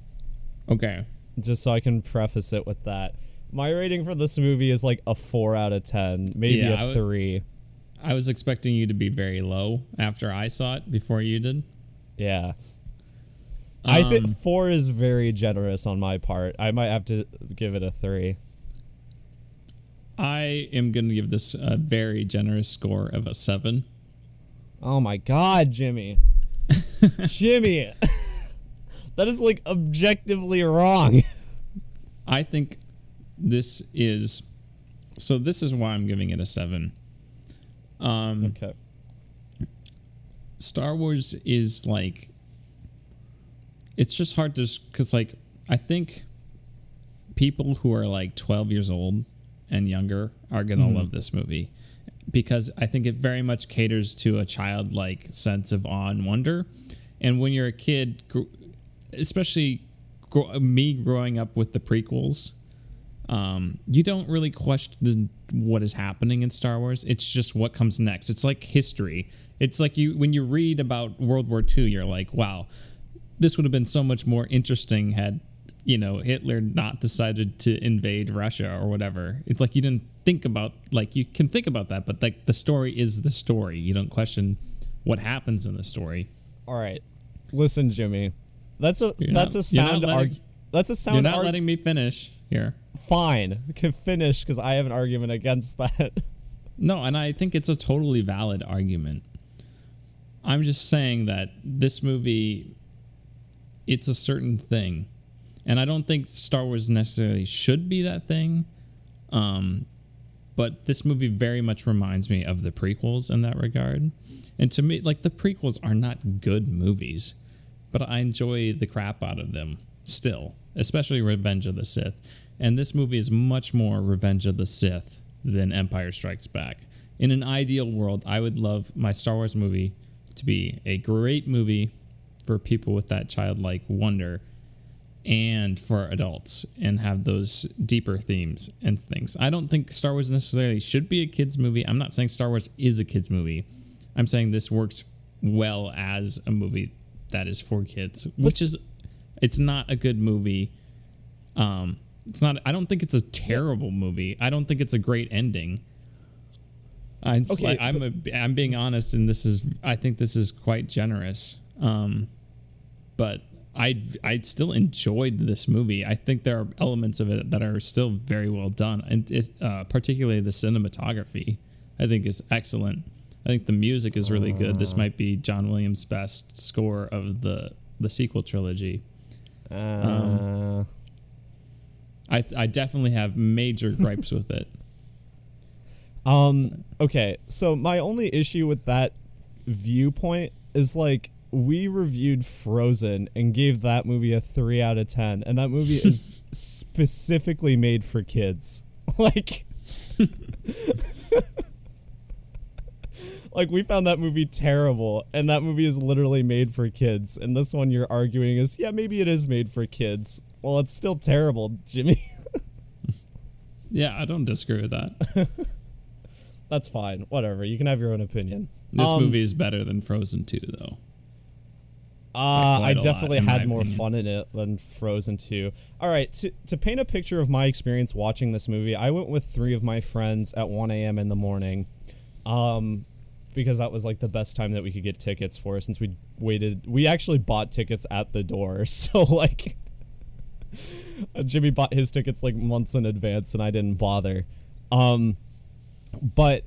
Okay. just so I can preface it with that. My rating for this movie is like a four out of ten, maybe Yeah, I a would- three. I was expecting you to be very low after I saw it before you did. Yeah. I Um, think four is very generous on my part. I might have to give it a three. I am going to give this a very generous score of a seven. Oh my god, Jimmy. Jimmy. that is like objectively wrong. I think this is so. This is why I'm giving it a seven. Um, okay. Star Wars is like it's just hard to because like I think people who are like 12 years old and younger are gonna Mhm. love this movie because I think it very much caters to a childlike sense of awe and wonder. And when you're a kid, especially me growing up with the prequels, um, you don't really question what is happening in Star Wars. It's just what comes next. It's like history. It's like you when you read about World War II, you're like, wow, this would have been so much more interesting had you know Hitler not decided to invade Russia or whatever. It's like you didn't think about like you can think about that, but like the story is the story. You don't question what happens in the story. All right. Listen, Jimmy. That's a You're that's not- a sound letting- arg- That's a You're sound not arg- letting me finish here. fine. Can finish cuz I have an argument against that. No, and I think it's a totally valid argument. I'm just saying that this movie it's a certain thing. And I don't think Star Wars necessarily should be that thing. Um but this movie very much reminds me of the prequels in that regard. And to me like the prequels are not good movies, but I enjoy the crap out of them still, especially Revenge of the Sith. And this movie is much more Revenge of the Sith than Empire Strikes Back. In an ideal world, I would love my Star Wars movie to be a great movie for people with that childlike wonder and for adults and have those deeper themes and things. I don't think Star Wars necessarily should be a kids movie. I'm not saying Star Wars is a kids movie. I'm saying this works well as a movie that is for kids, which What's- is it's not a good movie. Um it's not I don't think it's a terrible movie. I don't think it's a great ending. I just Okay, like, I'm a, I'm being honest and this is I think this is quite generous. Um but I I still enjoyed this movie. I think there are elements of it that are still very well done, and it's, uh, particularly the cinematography. I think is excellent. I think the music is really good. This might be John Williams' best score of the the sequel trilogy. Uh, I I definitely have major gripes with it. Um. Okay. So my only issue with that viewpoint is like we reviewed Frozen and gave that movie a three out of ten, and that movie is specifically made for kids. Like. like we found that movie terrible and that movie is literally made for kids and this one you're arguing is yeah maybe it is made for kids well it's still terrible jimmy Yeah, I don't disagree with that. that's fine whatever you can have your own opinion This Um, movie is better than Frozen 2, though. Uh, I a lot, definitely had more opinion. fun in it than Frozen 2. All right, to, to paint a picture of my experience watching this movie, I went with three of my friends at 1 a.m. in the morning, um, because that was like the best time that we could get tickets for. Since we waited, we actually bought tickets at the door, so like, Jimmy bought his tickets like months in advance, and I didn't bother. Um, but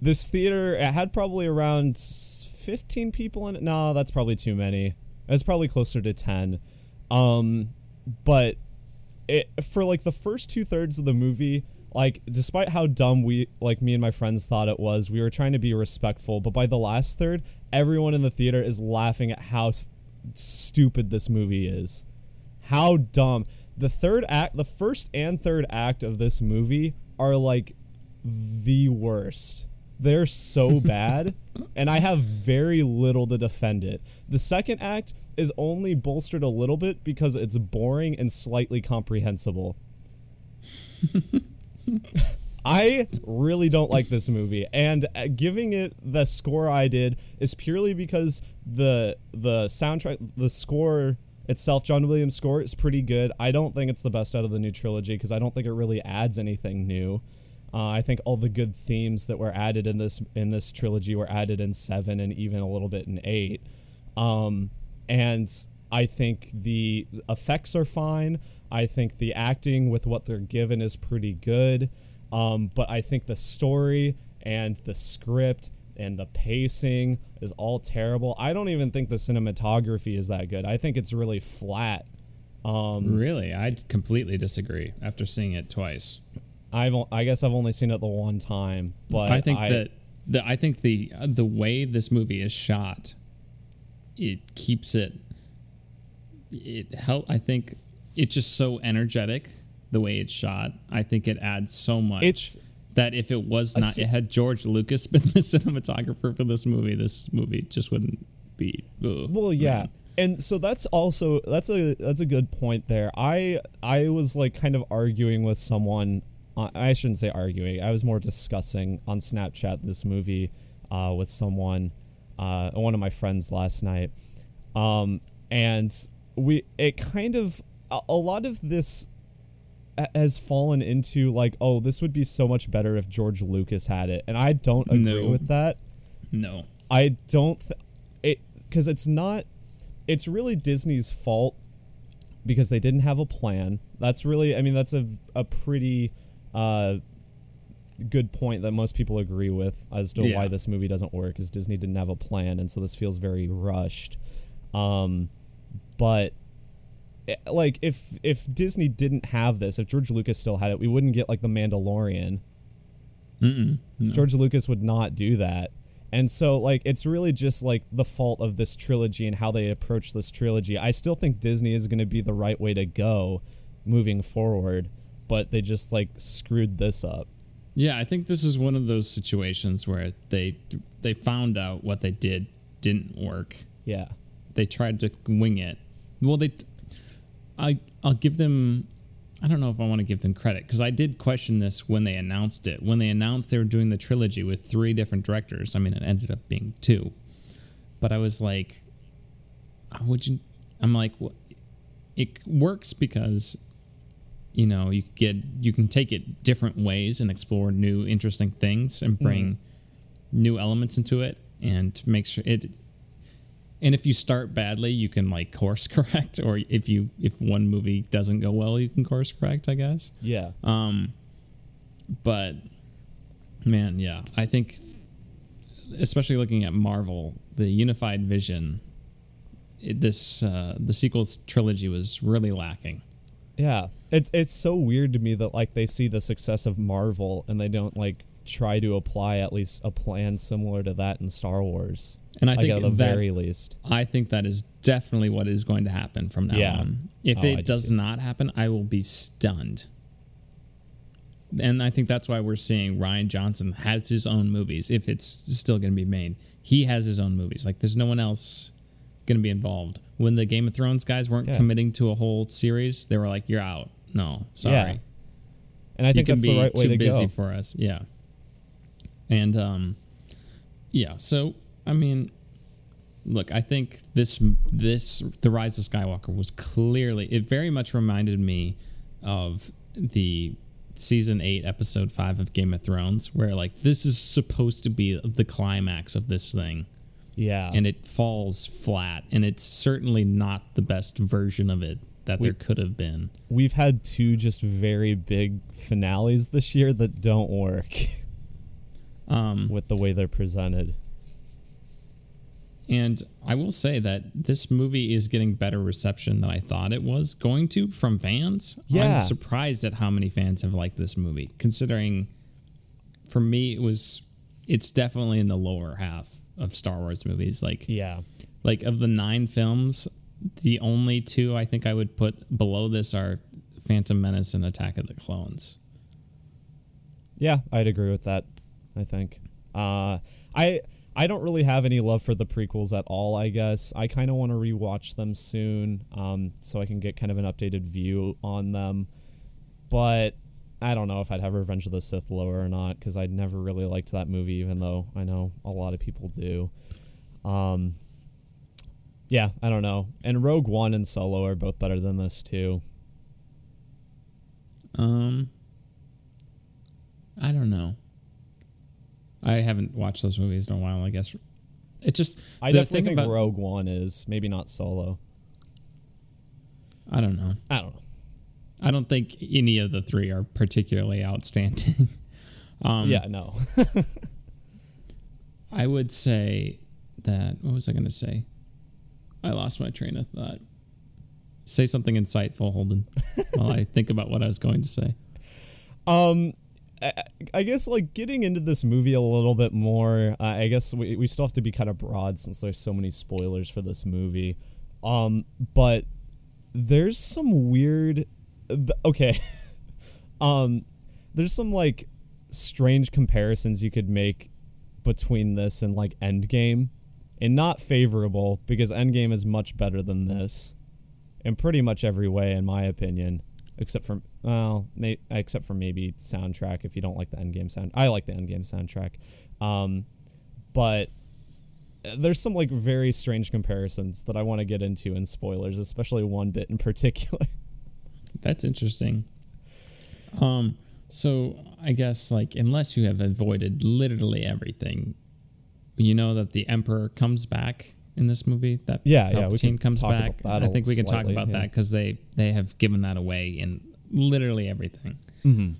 this theater it had probably around 15 people in it no that's probably too many it's probably closer to 10 um but it for like the first two thirds of the movie like despite how dumb we like me and my friends thought it was we were trying to be respectful but by the last third everyone in the theater is laughing at how s- stupid this movie is how dumb the third act the first and third act of this movie are like the worst. They're so bad, and I have very little to defend it. The second act is only bolstered a little bit because it's boring and slightly comprehensible. I really don't like this movie, and uh, giving it the score I did is purely because the the soundtrack, the score itself, John Williams' score is pretty good. I don't think it's the best out of the new trilogy because I don't think it really adds anything new. Uh, I think all the good themes that were added in this in this trilogy were added in seven and even a little bit in eight. Um, and I think the effects are fine. I think the acting with what they're given is pretty good. Um, but I think the story and the script and the pacing is all terrible. I don't even think the cinematography is that good. I think it's really flat. Um, Really, I completely disagree after seeing it twice. I've I guess I've only seen it the one time, but I think that the I think the uh, the way this movie is shot, it keeps it. It help. I think it's just so energetic the way it's shot. I think it adds so much. It's- that if it was not, it had George Lucas been the cinematographer for this movie, this movie just wouldn't be. ugh, Well, yeah. And so that's also that's a that's a good point there. I I was like kind of arguing with someone. I shouldn't say arguing. I was more discussing on Snapchat this movie uh, with someone, uh, one of my friends last night, um, and we it kind of a, a lot of this a- has fallen into like oh this would be so much better if George Lucas had it, and I don't agree No. with that. No. I don't th- it because it's not it's really Disney's fault because they didn't have a plan. That's really I mean that's a a pretty uh good point that most people agree with as to why this movie doesn't work is Disney didn't have a plan and so this feels very rushed. Um but eh, like if if Disney didn't have this, if George Lucas still had it, we wouldn't get like the Mandalorian. No. George Lucas would not do that. And so like it's really just like the fault of this trilogy and how they approach this trilogy. I still think Disney is going to be the right way to go moving forward, but they just like screwed this up. Yeah, I think this is one of those situations where they they found out what they did didn't work. Yeah. They tried to wing it. Well, they I I'll give them I don't know if I want to give them credit because I did question this when they announced it. When they announced they were doing the trilogy with three different directors, I mean, it ended up being two. But I was like, "Uh, would you? I'm like, what? It works because you know you get you can take it different ways and explore new interesting things and bring new elements into it and make sure it and if you start badly you can like course correct or if you if one movie doesn't go well you can course correct i guess. Yeah. um but man yeah i think especially looking at marvel the unified vision it, this uh the sequels trilogy was really lacking Yeah. It's it's so weird to me that like they see the success of Marvel and they don't like try to apply at least a plan similar to that in Star Wars. and i like think at the that, very least. I think that is definitely what is going to happen from now Yeah. on. If Oh, I it does too. not happen, I will be stunned. And I think that's why we're seeing Rian Johnson has his own movies. If it's still going to be made, he has his own movies. Like there's no one else going to be involved. When the Game of Thrones guys weren't Yeah. committing to a whole series, they were like, "You're out." No, sorry Yeah. And I you think can that's be the right way too to busy go. for us. Yeah. And um yeah, so I mean look, I think this this The Rise of Skywalker was clearly it very much reminded me of the season 8 episode 5 of Game of Thrones where like this is supposed to be the climax of this thing yeah. and it falls flat and it's certainly not the best version of it that We- there could have been. we've had two just very big finales this year that don't work Um with the way they're presented. And I will say that this movie is getting better reception than I thought it was going to from fans. Yeah. I'm surprised at how many fans have liked this movie, considering for me it was it's definitely in the lower half of Star Wars movies. Like Yeah. like of the nine films, the only two I think I would put below this are Phantom Menace and Attack of the Clones. Yeah, I'd agree with that. I think. Uh, I I don't really have any love for the prequels at all. I guess I kind of want to rewatch them soon, um, so I can get kind of an updated view on them. But I don't know if I'd have Revenge of the Sith lower or not because I never really liked that movie, even though I know a lot of people do. Um, yeah, I don't know. And Rogue One and Solo are both better than this too. Um, I don't know. I haven't watched those movies in a while. I guess it just. I definitely think Rogue One is maybe not Solo. I don't know. I don't know. I don't think any of the three are particularly outstanding. um, yeah, no. I would say that. What was I going to say? I lost my train of thought. Say something insightful, Holden, while I think about what I was going to say. Um, I, I guess like getting into this movie a little bit more. Uh, I guess we we still have to be kind of broad since there's so many spoilers for this movie. Um, but there's some weird. Th- Okay, um, there's some like strange comparisons you could make between this and like Endgame, and not favorable because Endgame is much better than this, in pretty much every way, in my opinion except for well, may, except for maybe soundtrack. If you don't like the Endgame sound, I like the Endgame soundtrack, um, but there's some like very strange comparisons that I want to get into in spoilers, especially one bit in particular. That's interesting. Um, so I guess like unless you have avoided literally everything, you know that the Emperor comes back in this movie. That Yeah, yeah, Palpatine comes back. I think we can slightly, talk about yeah. that because they they have given that away in literally everything. mm-hmm.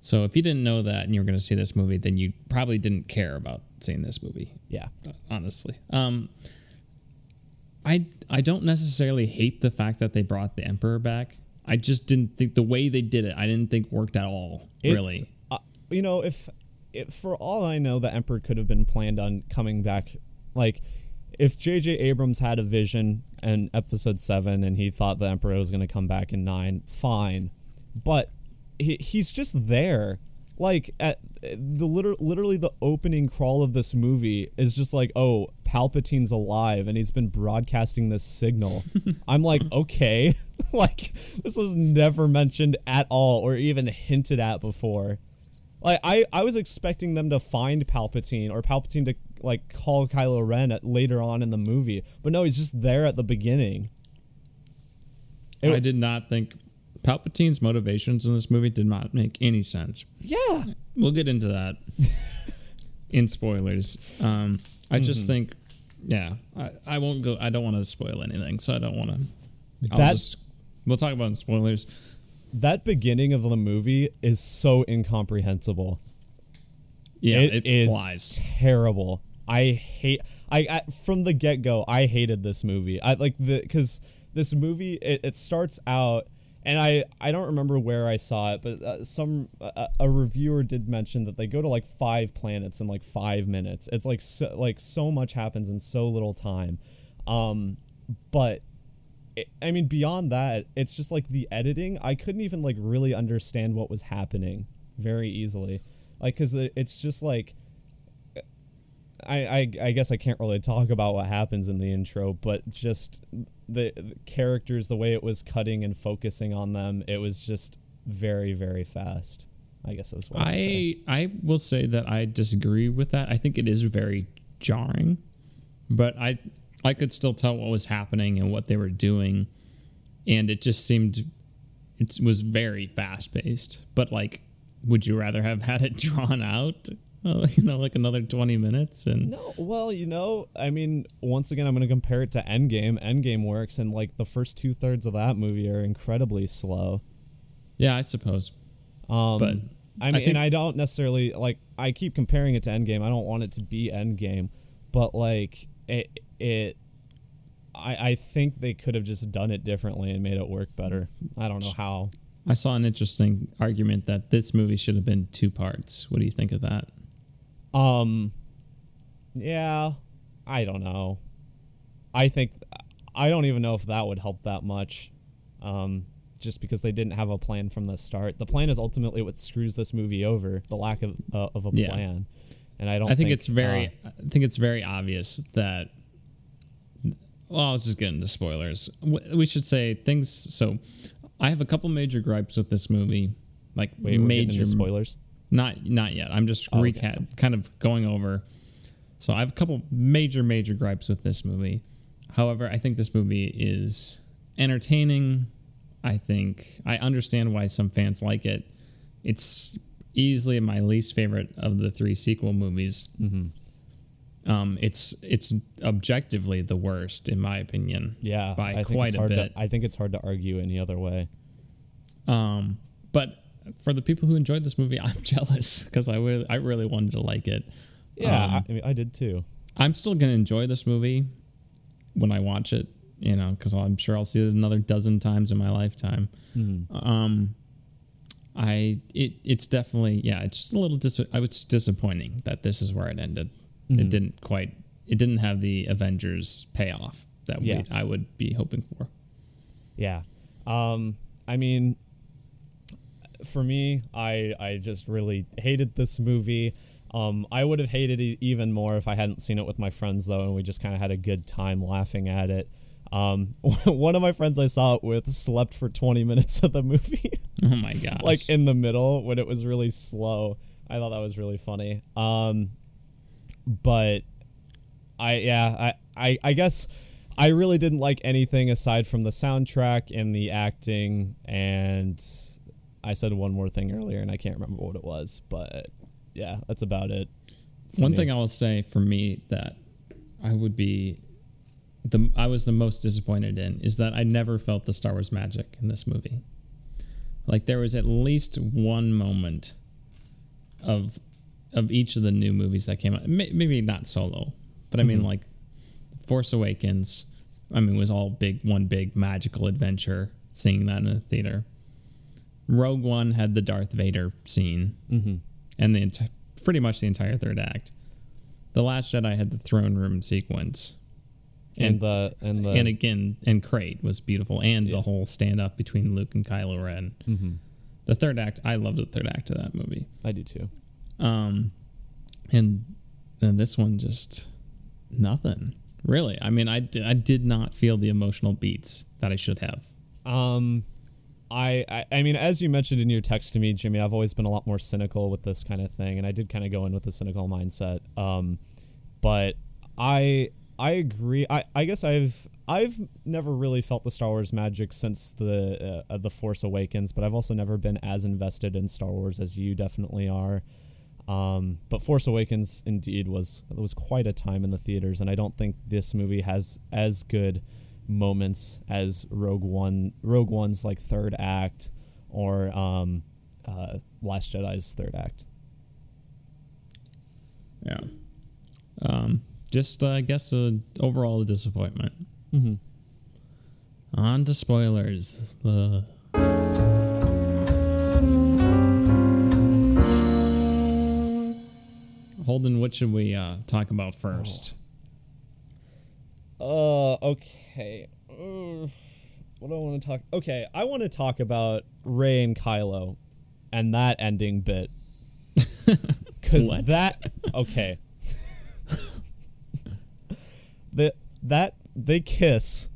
So if you didn't know that and you were going to see this movie, then you probably didn't care about seeing this movie. Yeah, honestly. Um, I I don't necessarily hate the fact that they brought the emperor back. I just didn't think the way they did it. I didn't think worked at all. It's, really, uh, you know, if, if for all I know, the Emperor could have been planned on coming back. Like, if J.J. Abrams had a vision in Episode Seven and he thought the Emperor was going to come back in nine, fine. But he, he's just there. Like at the liter- literally the opening crawl of this movie is just like, oh, Palpatine's alive and he's been broadcasting this signal. I'm like, okay, like this was never mentioned at all or even hinted at before. Like I, I was expecting them to find Palpatine or Palpatine to like call Kylo Ren at, later on in the movie, but no, he's just there at the beginning. It- I did not think Palpatine's motivations in this movie did not make any sense. Yeah, We'll get into that in spoilers. Um, I just Mm-hmm. think, yeah, I, I won't go. I don't want to spoil anything, so I don't want to. That's- We'll talk about it in spoilers. that beginning of the movie is so incomprehensible. Yeah, it, is flies. terrible. I hate. I, I from the get go. I hated this movie. I like the because this movie it, it starts out and I I don't remember where I saw it, but uh, some uh, a reviewer did mention that they go to like five planets in like five minutes. It's like so, like so much happens in so little time, um, but. It, I mean, beyond that, it's just like the editing. I couldn't even like really understand what was happening very easily, like because it's just like I, I I guess I can't really talk about what happens in the intro, but just the, the characters, the way it was cutting and focusing on them, it was just very very fast. I guess that's what I I will say that I disagree with that. I think it is very jarring, but I I could still tell what was happening and what they were doing, and it just seemed it was very fast paced. But like, would you rather have had it drawn out? Uh, you know, like another twenty minutes and No, well, you know, I mean, once again, I'm going to compare it to Endgame. Endgame works, and like the first two thirds of that movie are incredibly slow. yeah, I suppose. Um, But I I mean, think- and I don't necessarily like. I keep comparing it to Endgame. I don't want it to be Endgame, but like it, it. I I think they could have just done it differently and made it work better. I don't know how. I saw an interesting argument that this movie should have been two parts. What do you think of that? Um, yeah, I don't know. I think I don't even know if that would help that much. Um, just because they didn't have a plan from the start. The plan is ultimately what screws this movie over, the lack of uh, of a Yeah. plan. And I don't I think, it's very uh, I think it's very obvious that well, I was just getting into spoilers. We should say things so I have a couple major gripes with this movie. Like wait, major spoilers. Not not yet. I'm just Oh, okay. recap kind of going over. So I have a couple major major gripes with this movie. However, I think this movie is entertaining. I think I understand why some fans like it. It's easily my least favorite of the three sequel movies. Mm-hmm. Um, it's it's objectively the worst in my opinion. Yeah, by I quite a bit. To, I think it's hard to argue any other way. Um, but for the people who enjoyed this movie, I'm jealous because I really I really wanted to like it. Yeah, Um, I, I mean, I did too. I'm still gonna enjoy this movie when I watch it, you know, because I'm sure I'll see it another dozen times in my lifetime. Mhm. Um, I it it's definitely yeah, it's just a little dis. I was disappointing that this is where it ended. It Mhm. didn't quite. It didn't have the Avengers payoff that Yeah. we I would be hoping for. Yeah. Um, I mean, for me, I I just really hated this movie. Um, I would have hated it even more if I hadn't seen it with my friends though, and we just kind of had a good time laughing at it. Um, one of my friends I saw it with slept for 20 minutes of the movie, Oh my gosh! like in the middle when it was really slow. I thought that was really funny. Um, but I yeah I, I I guess I really didn't like anything aside from the soundtrack and the acting and I said one more thing earlier and I can't remember what it was but yeah that's about it. One me. thing I will say for me that I would be the I was the most disappointed in is that I never felt the Star Wars magic in this movie. Like there was at least one moment of of each of the new movies that came out. Maybe not solo, but I mean Mhm. like Force Awakens. I mean was all big one big magical adventure. Seeing that in a theater. Rogue One had the Darth Vader scene Mhm. and the enti- pretty much the entire third act. The Last Jedi had the throne room sequence, and, and the and the and again, and Crait was beautiful, and Yeah. the whole stand up between Luke and Kylo Ren. Mhm. The third act, I love the third act of that movie. I do too. Um, and then this one just nothing really. I mean, I did, I did not feel the emotional beats that I should have. Um, I, I I mean, as you mentioned in your text to me, Jimmy, I've always been a lot more cynical with this kind of thing, and I did kind of go in with a cynical mindset. Um, but I I agree. I, I guess I've I've never really felt the Star Wars magic since the uh, uh, the Force Awakens, but I've also never been as invested in Star Wars as you definitely are. Um, but Force Awakens indeed was was quite a time in the theaters, and I don't think this movie has as good moments as Rogue One, Rogue One's like third act, or um, uh, Last Jedi's third act. Yeah. Um, just uh, I guess a overall a disappointment. Mm-hmm. On to spoilers. Uh, Holden, what should we uh, talk about first? Uh, okay. Uh, what do I want to talk? Okay, I want to talk about Rey and Kylo, and that ending bit. Cause that okay. the that they kiss,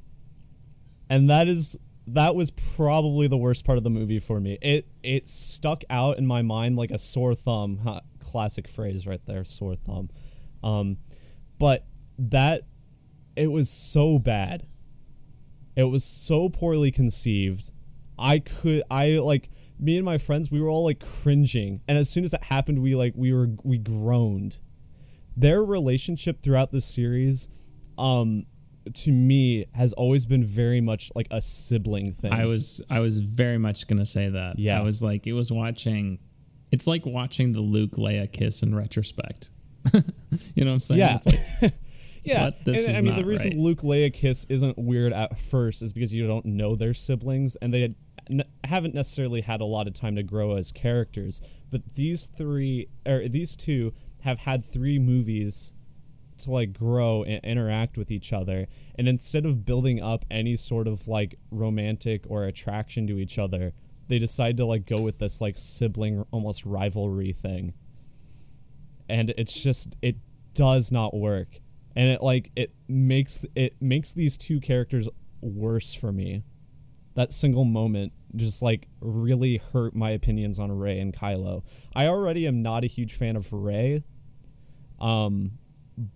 and that is that was probably the worst part of the movie for me. It it stuck out in my mind like a sore thumb. Huh, classic phrase right there, sore thumb. Um, but that it was so bad. It was so poorly conceived. I could I like me and my friends we were all like cringing and as soon as that happened we like we were we groaned. Their relationship throughout the series um to me has always been very much like a sibling thing. I was I was very much gonna say that. Yeah. I was like it was watching. It's like watching the Luke Leia kiss in retrospect. you know what I'm saying? Yeah. It's like, Yeah, and, I mean the reason right. Luke Leia kiss isn't weird at first is because you don't know their siblings and they n- haven't necessarily had a lot of time to grow as characters. But these three or these two have had three movies to like grow and interact with each other and instead of building up any sort of like romantic or attraction to each other they decide to like go with this like sibling almost rivalry thing and it's just it does not work and it like it makes it makes these two characters worse for me that single moment just like really hurt my opinions on Rey and Kylo. I already am not a huge fan of Rey, um,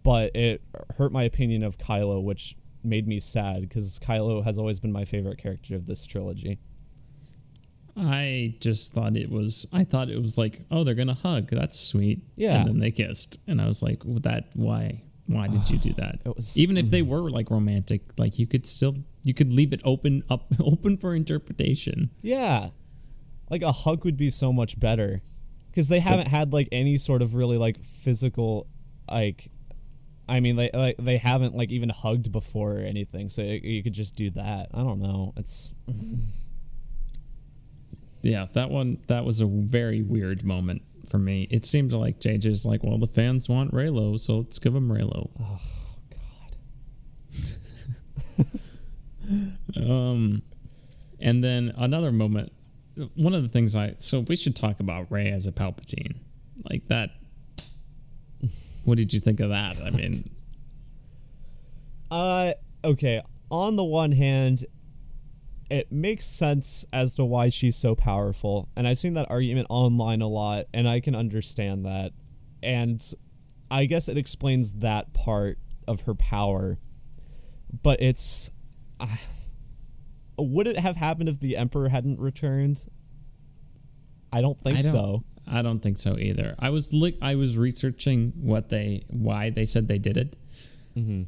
but it hurt my opinion of Kylo, which made me sad because Kylo has always been my favorite character of this trilogy. I just thought it was. I thought it was like, oh, they're gonna hug. That's sweet. Yeah. And then they kissed, and I was like, well, that why? Why did you do that? It was- Even if they mm-hmm. were like romantic, like you could still you could leave it open up open for interpretation. Yeah, like a hug would be so much better because they haven't had like any sort of really like physical, like, I mean, they like they haven't like even hugged before or anything. So you could just do that. I don't know. It's Yeah, that one that was a very weird moment for me. It seemed like JJ's like, well, the fans want Reylo, so let's give him Reylo. oh god. Um, and then another moment. One of the things I so we should talk about Rey as a Palpatine, like that. What did you think of that? I mean, Uh, okay. On the one hand, it makes sense as to why she's so powerful, and I've seen that argument online a lot, and I can understand that. And I guess it explains that part of her power. But it's. Uh, would it have happened if the Emperor hadn't returned? I don't think I don't, so. I don't think so either. I was li- I was researching what they why they said they did it, Mm-hmm.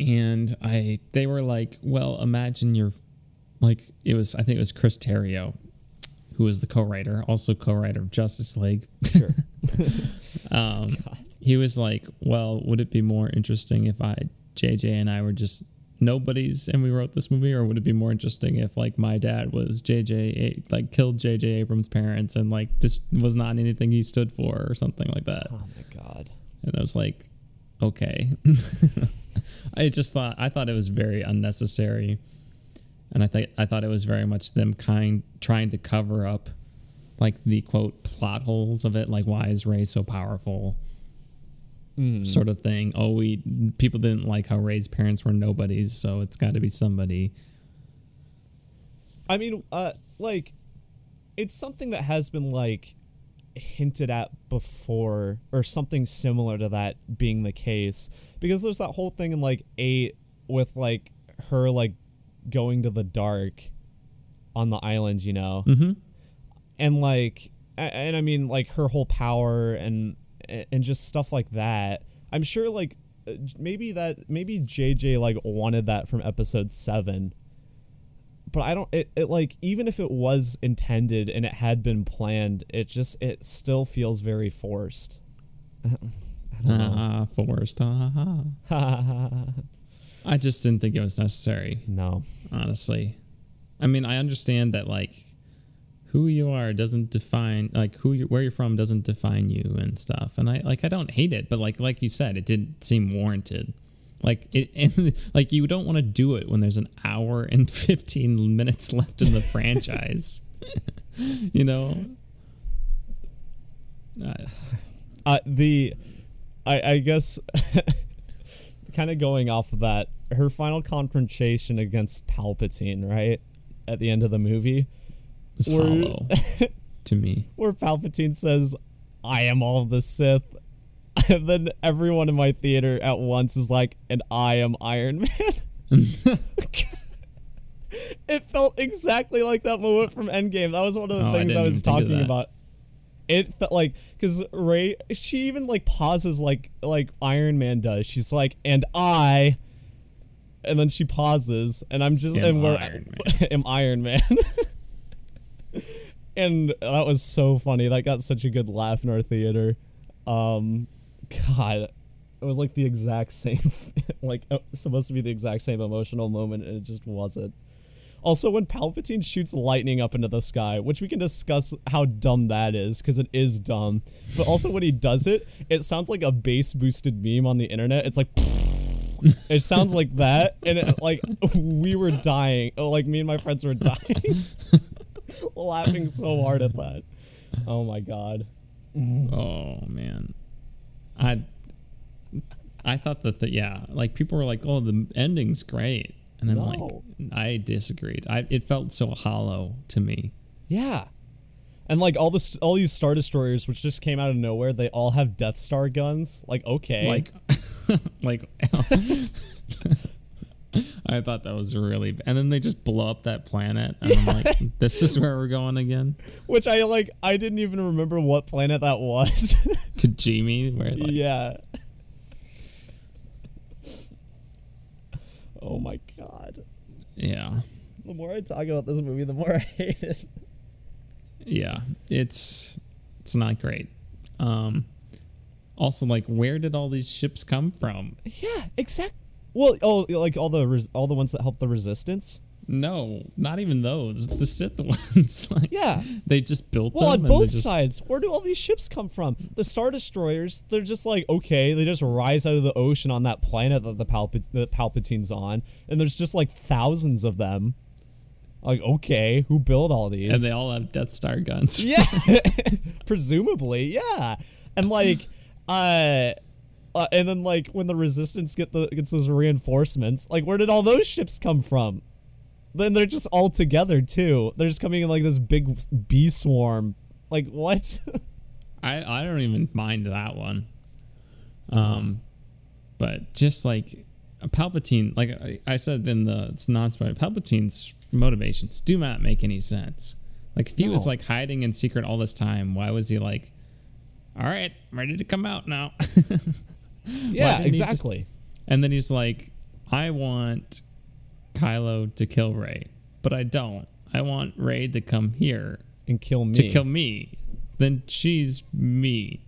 And I they were like, well, imagine you're like it was I think it was Chris Terrio, who was the co-writer, also co-writer of Justice League. Sure. um, he was like, "Well, would it be more interesting if I, JJ, and I were just nobodies and we wrote this movie, or would it be more interesting if like my dad was JJ, like killed JJ Abrams' parents and like this was not anything he stood for or something like that?" oh my god. And I was like, "Okay." I just thought I thought it was very unnecessary, and I think I thought it was very much them kind trying to cover up like the quote plot holes of it like why is Rey so powerful? Mm. sort of thing. Oh we people didn't like how Rey's parents were nobodies so it's got to be somebody. I mean, uh, like, it's something that has been like hinted at before, or something similar to that being the case, because there's that whole thing in like eight with like her like going to the dark on the island, you know, mm-hmm. and like, and I mean like her whole power and and just stuff like that. I'm sure like uh, maybe that maybe JJ like wanted that from episode 7 but I don't it, it like even if it was intended and it had been planned it just it still feels very forced. I don't know. ah forced ah. i just didn't think it was necessary. No. Honestly. I mean i understand that like who you are doesn't define like who you where you're from doesn't define you and stuff. And i like i don't hate it but like like you said it didn't seem warranted like it and like you don't want to do it when there's an hour and 15 minutes left in the franchise. You know? Uh, uh the I I guess kind of going off of that her final confrontation against Palpatine right at the end of the movie Were- hollow to me. where Palpatine says, I am all the Sith. And then everyone in my theater at once is like, and I am Iron Man. it felt exactly like that moment from Endgame. That was one of the Oh, things I, didn't was even think of talking about. It felt like because Rey, she even like pauses like like Iron Man does. She's like, and I, and then she pauses, and I'm just Am and we're Iron am Iron Man. and that was so funny. That got such a good laugh in our theater. Um, God, it was like the exact same, like uh, supposed to be the exact same emotional moment, and it just wasn't. Also, when Palpatine shoots lightning up into the sky, which we can discuss how dumb that is, because it is dumb. But also, when he does it, it sounds like a bass boosted meme on the internet. It's like. it sounds like that, and it, like we were dying. Like me and my friends were dying, laughing so hard at that. Oh my god. Oh man, I I thought that the yeah, like people were like, "Oh, the ending's great," and I'm No. like, I disagreed. I it felt so hollow to me. Yeah. And like all this, all these star destroyers, which just came out of nowhere, they all have Death Star guns. Like, okay, Like, like. I thought that was really, and then they just blow up that planet, and I'm like, "This is where we're going again." which I like. I didn't even remember what planet that was. Kijimi, where like, yeah. Oh my god. yeah, The more I talk about this movie, the more I hate it. yeah, it's it's not great. Um, also, like, where did all these ships come from? Yeah, exact. Well, oh, like all the res- all the ones that help the resistance. No, not even those. The Sith ones. like, Yeah. they just built Well, them. on both just, sides, where do all these ships come from? The Star Destroyers, they're just like, okay, they just rise out of the ocean on that planet that the, Palpa- the Palpatine's on, and there's just like thousands of them. Like, okay, who built all these? and they all have Death Star guns. yeah, presumably, yeah. And like, uh, uh, and then like when the Resistance get the gets those reinforcements, like where did all those ships come from? Then they're just all together too. They're just coming in like this big bee swarm. Like what? I I don't even mind that one. Um, but just like Palpatine, like I, I said in the it's non-spoiler, Palpatine's motivations do not make any sense. Like if he was like hiding in secret all this time, why was he like, "All right, I'm ready to come out now"? yeah, didn't just- exactly. And then he's like, I want Kylo to kill Rey, but I don't. I want Rey to come here and kill me. to kill me. Then she's me.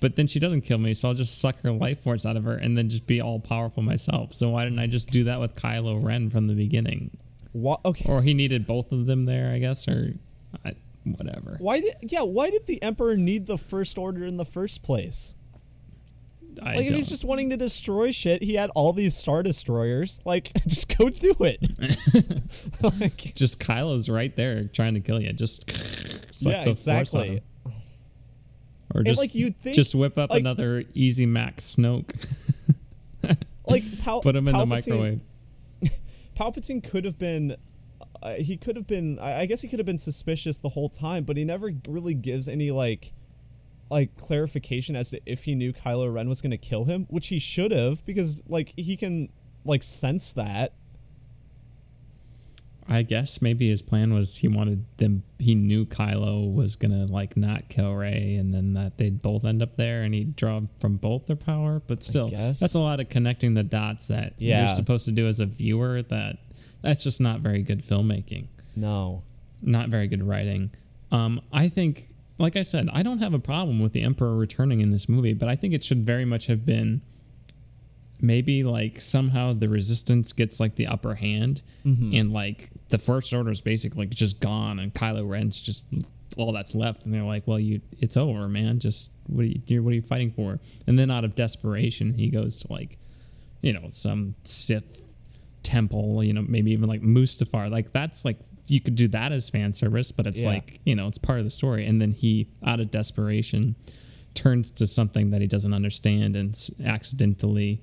But then she doesn't kill me, so I'll just suck her life force out of her and then just be all powerful myself. So why didn't I just do that with Kylo Ren from the beginning? What? okay. Or he needed both of them there, I guess, or I, whatever. Why did yeah? Why did the Emperor need the First Order in the first place? I Like if don't. he's just wanting to destroy shit, he had all these star destroyers. Like, just go do it. like, just Kylo's right there trying to kill you. Just suck yeah, the force out of exactly. him. Or just like, you'd think, just whip up like- another Easy Mac Snoke. Like, Pal- Put him in the Palpatine- microwave. Palpatine could have been. Uh, he could have been. I, I guess he could have been suspicious the whole time, but he never really gives any like, like clarification as to if he knew Kylo Ren was going to kill him, which he should have, because like he can like sense that. I guess maybe his plan was he wanted them. He knew Kylo was gonna like not kill Rey, and then that they'd both end up there, and he'd draw from both their power. But still, that's a lot of connecting the dots that Yeah. you're supposed to do as a viewer. That that's just not very good filmmaking. No. not very good writing. Um, I think, like I said, I don't have a problem with the Emperor returning in this movie, but I think it should very much have been maybe like somehow the Resistance gets like the upper hand, mm-hmm. and like the First Order is basically just gone, and Kylo Ren's just all that's left, and they're like, "Well, you, it's over, man. Just what are you, what are you fighting for?" And then out of desperation, he goes to like, you know, some Sith temple, you know, maybe even like Mustafar. Like that's like you could do that as fan service, but it's Yeah. like, you know, it's part of the story. And then he out of desperation turns to something that he doesn't understand and s- accidentally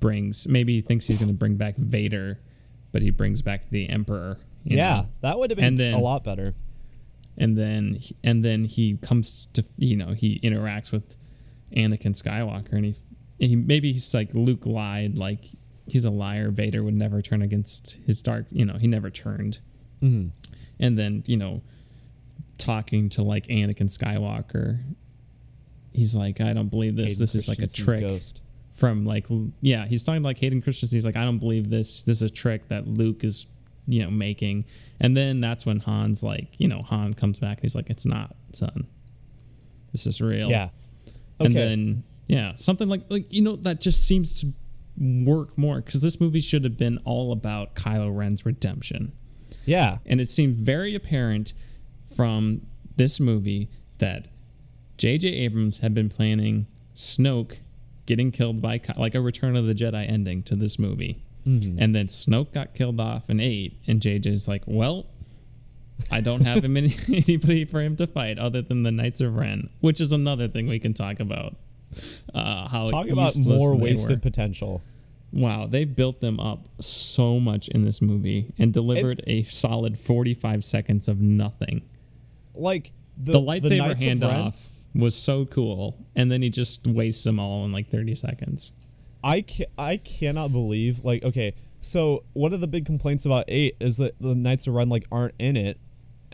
brings maybe he thinks he's going to bring back Vader, but he brings back the Emperor. Yeah, know? that would have been And then- a lot better. and then and then he comes to you know he interacts with Anakin Skywalker and he he maybe he's like Luke lied like he's a liar Vader would never turn against his dark you know he never turned Mm-hmm. and then you know talking to like Anakin Skywalker he's like I don't believe this this is like a trick Ghost. from like yeah he's talking like Hayden Christensen he's like I don't believe this this is a trick that Luke is you know making and then that's when Han's like you know Han comes back and he's like it's not son this is real Yeah. Okay. and then yeah something like like you know that just seems to work more because this movie should have been all about Kylo Ren's redemption. Yeah. And it seemed very apparent from this movie that J.J. Abrams had been planning Snoke getting killed by like a Return of the Jedi ending to this movie. And then Snoke got killed off in eight, and JJ's like, well, I don't have him any, anybody for him to fight other than the Knights of Ren, which is another thing we can talk about. Uh, how Talk about more wasted were. potential. Wow, they built them up so much in this movie and delivered a solid 45 seconds of nothing. Like the, The, lightsaber Ren- handoff was so cool, and then he just wastes them all in like 30 seconds. I ca- I cannot believe like okay so one of the big complaints about eight is that the Knights of Ren like aren't in it,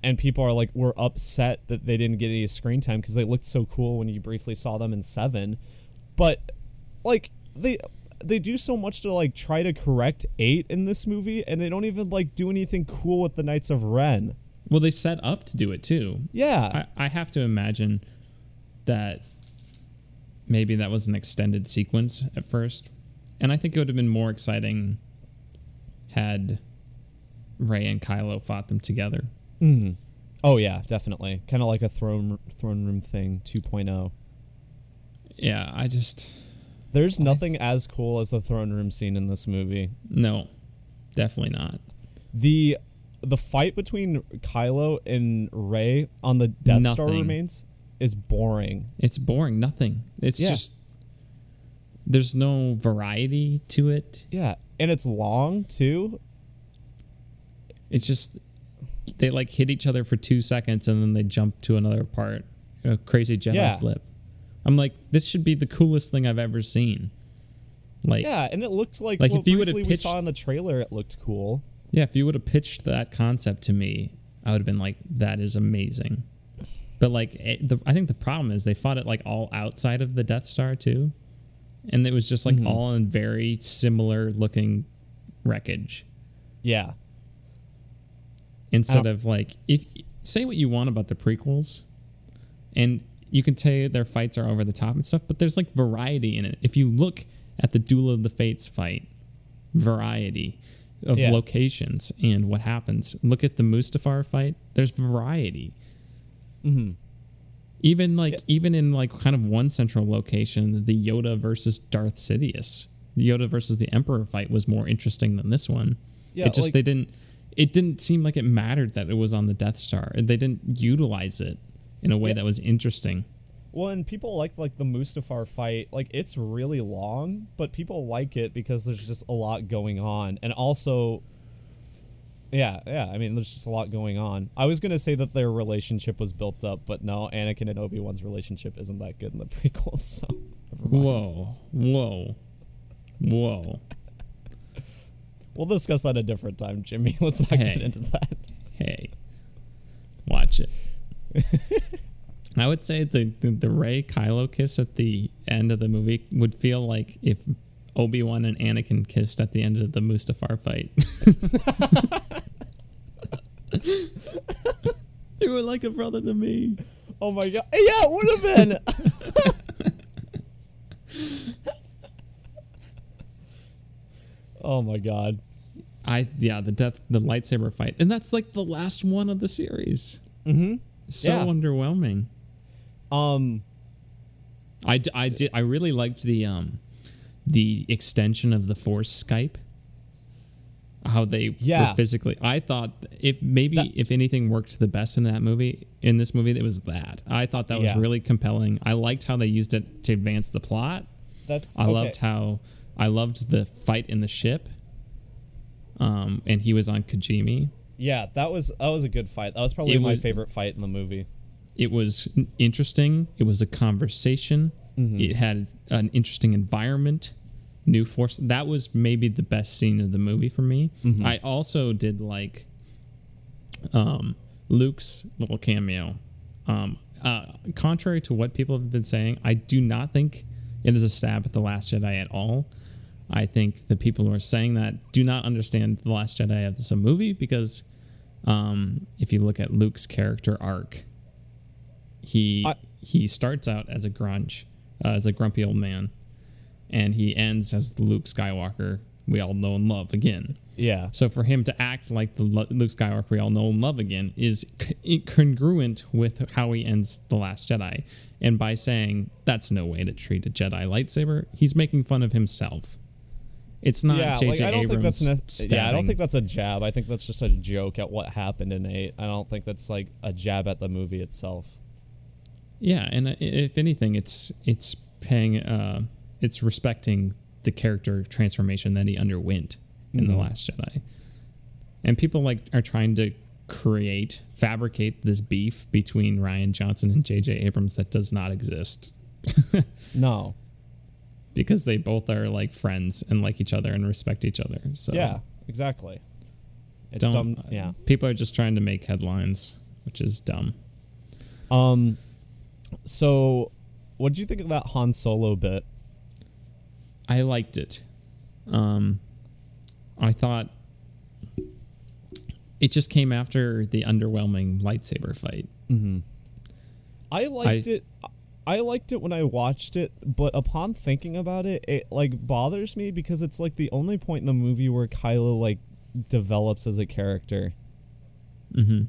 and people are like were upset that they didn't get any screen time because they looked so cool when you briefly saw them in seven, but like they they do so much to like try to correct eight in this movie and they don't even like do anything cool with the Knights of Ren. Well, they set up to do it too. Yeah, I, I have to imagine that maybe that was an extended sequence at first. And I think it would have been more exciting had Rey and Kylo fought them together. Mhm. Oh yeah, definitely. Kind of like a throne throne room thing oh. 2.0. Yeah, I just There's nothing as cool as the throne room scene in this movie. no, definitely not. The the fight between Kylo and Rey on the Death Star remains is boring. It's boring. Nothing. It's Yeah. just there's no variety to it. Yeah, and it's long too. It's just they like hit each other for two seconds and then they jump to another part. A crazy Jedi Yeah. flip. I'm like, this should be the coolest thing I've ever seen. Like, yeah, and it looked like, Like, what if you briefly we pitched- saw in the trailer, it looked cool. Yeah, if you would have pitched that concept to me, I would have been like, that is amazing. But like, it, the, I think the problem is they fought it like all outside of the Death Star too, and it was just like Mhm. all in very similar looking wreckage. Yeah, instead of like if say what you want about the prequels and you can tell their fights are over the top and stuff but there's like variety in it. If you look at the duel of the fates fight variety of Yeah. locations and what happens. Look at the mustafar fight there's variety. Hmm even like even in like kind of one central location the yoda versus darth sidious. The yoda versus the emperor fight was more interesting than this one. Yeah. it just like, they didn't it didn't seem like it mattered that it was on the death star. They didn't utilize it in a way Yeah. that was interesting well, and people like like the Mustafar fight. Like it's really long, but people like it because there's just a lot going on, and also. Yeah, yeah. I mean, there's just a lot going on. I was gonna say that their relationship was built up, but no, Anakin and Obi Wan's relationship isn't that good in the prequels. So, whoa whoa whoa We'll discuss that a different time, Jimmy. Let's not Hey. get into that. hey watch it i would say the, the the rey kylo kiss at the end of the movie would feel like if obi-wan and anakin kissed at the end of the mustafar fight you were like a brother to me Oh my god! Yeah, it would have been. oh my god! I yeah, the death the lightsaber fight. And that's like the last one of the series. Mm-hmm. So Yeah. underwhelming. Um. I, I did I really liked the um the extension of the force Skype. How they Yeah. were physically I thought if maybe That- if anything worked the best in that movie in this movie it was that. I thought that was Yeah. really compelling. I liked how they used it to advance the plot. That's. I okay. loved how I loved the fight in the ship. Um and he was on Kijimi. Yeah, that was that was a good fight. That was probably It my was- favorite fight in the movie. It was interesting. It was a conversation. Mhm. It had an interesting environment. New force. That was maybe the best scene of the movie for me. Mhm. I also did like um, Luke's little cameo. Um, uh, contrary to what people have been saying, I do not think it is a stab at the Last Jedi at all. I think the people who are saying that do not understand the Last Jedi as a movie because um, if you look at Luke's character arc, he I- he starts out as a grunge, uh, as a grumpy old man, and he ends as Luke Skywalker we all know and love again. Yeah. So for him to act like the Luke Skywalker we all know and love again is c- congruent with how he ends the Last Jedi, and by saying that's no way to treat a Jedi lightsaber, he's making fun of himself. It's not yeah, J.J. like, I don't think Abrams that's nec- yeah, I don't think that's a jab. I think that's just a joke at what happened in eight. I don't think that's like a jab at the movie itself. Yeah, and uh, if anything, it's it's paying, uh, it's respecting the character transformation that he underwent in the Mhm. Last Jedi, and people like are trying to create, fabricate this beef between Rian Johnson and J.J. Abrams that does not exist No. because they both are like friends and like each other and respect each other. So Yeah, exactly. It's dumb. Yeah. people are just trying to make headlines, which is dumb. Um. So, what do you think of that Han Solo bit? I liked it. Um, I thought it just came after the underwhelming lightsaber fight. Mm-hmm. I liked I- it. I liked it when I watched it, but upon thinking about it, it like bothers me because it's like the only point in the movie where Kylo like develops as a character, Mm-hmm.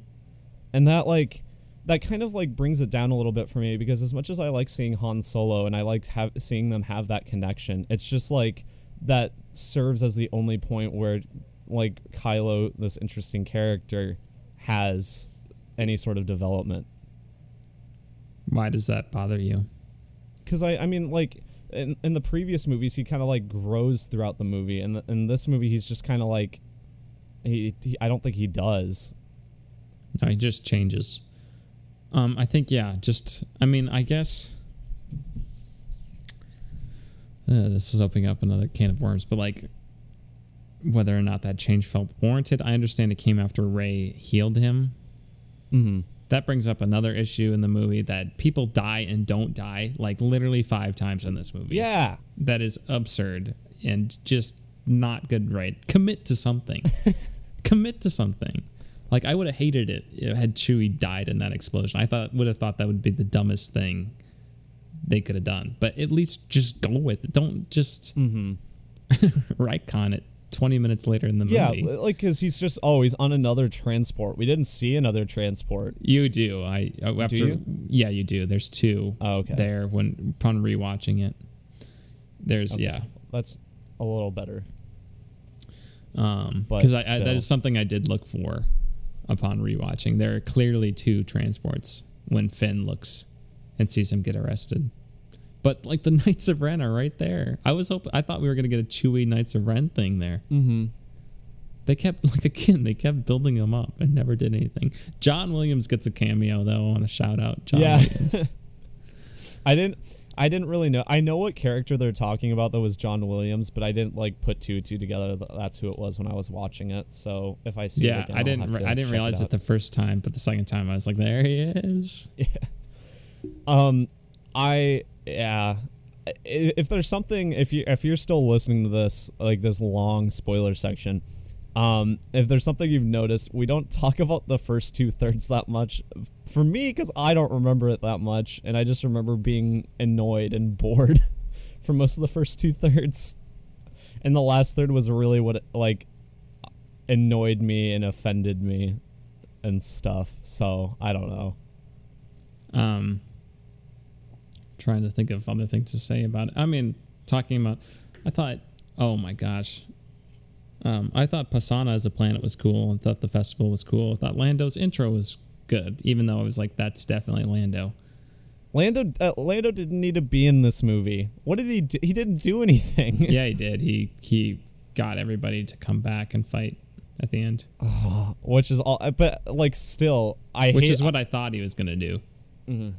and that like that kind of like brings it down a little bit for me because as much as I like seeing Han Solo and I liked have seeing them have that connection, it's just like that serves as the only point where like Kylo, this interesting character, has any sort of development. Why does that bother you? because I, I mean, like in, in the previous movies, he kind of like grows throughout the movie, and in this movie, he's just kind of like, he, he, I don't think he does. No, he just changes. Um, I think yeah. Just I mean, I guess uh, this is opening up another can of worms, but like whether or not that change felt warranted, I understand it came after Rey healed him. Mm-hmm. That brings up another issue in the movie that people die and don't die like literally five times in this movie. Yeah, that is absurd and just not good. Right? Commit to something. Commit to something. Like I would have hated it if- had Chewie died in that explosion. I thought would have thought that would be the dumbest thing they could have done. But at least just go with it. Don't just mm-hmm. retcon it 20 minutes later in the yeah, movie. Yeah, like because he's just always on another transport. We didn't see another transport. You do. I after you? yeah, you do. There's two Oh, okay. there when upon rewatching it. There's Okay. yeah. That's a little better. Um, because I, I that is something I did look for upon rewatching. There are clearly two transports when Finn looks and sees him get arrested. But like the Knights of Ren are right there. I was hoping I thought we were gonna get a Chewie Knights of Ren thing there. Mm-hmm. They kept like again, they kept building them up and never did anything. John Williams gets a cameo though. I want to shout out John yeah. Williams. I didn't. I didn't really know. I know what character they're talking about that was John Williams, but I didn't like put two two together. that That's who it was when I was watching it. So if I see, it again, I didn't. Re- I didn't realize it, out. the first time, but the second time I was like, there he is. Yeah. Um, I yeah. If there's something, if you if you're still listening to this like this long spoiler section, um, if there's something you've noticed, we don't talk about the first two thirds that much. For me, because I don't remember it that much, and I just remember being annoyed and bored for most of the first two thirds, and the last third was really what like annoyed me and offended me and stuff. So I don't know. um trying to think of other things to say about it i mean talking about i thought oh my gosh um i thought pasaana as a planet was cool and thought the festival was cool i thought lando's intro was good even though i was like that's definitely lando Lando uh, Lando didn't need to be in this movie. What did he do? He didn't do anything. yeah he did he he got everybody to come back and fight at the end Which is all uh, but like still I which hate is what i thought he was gonna do Mhm.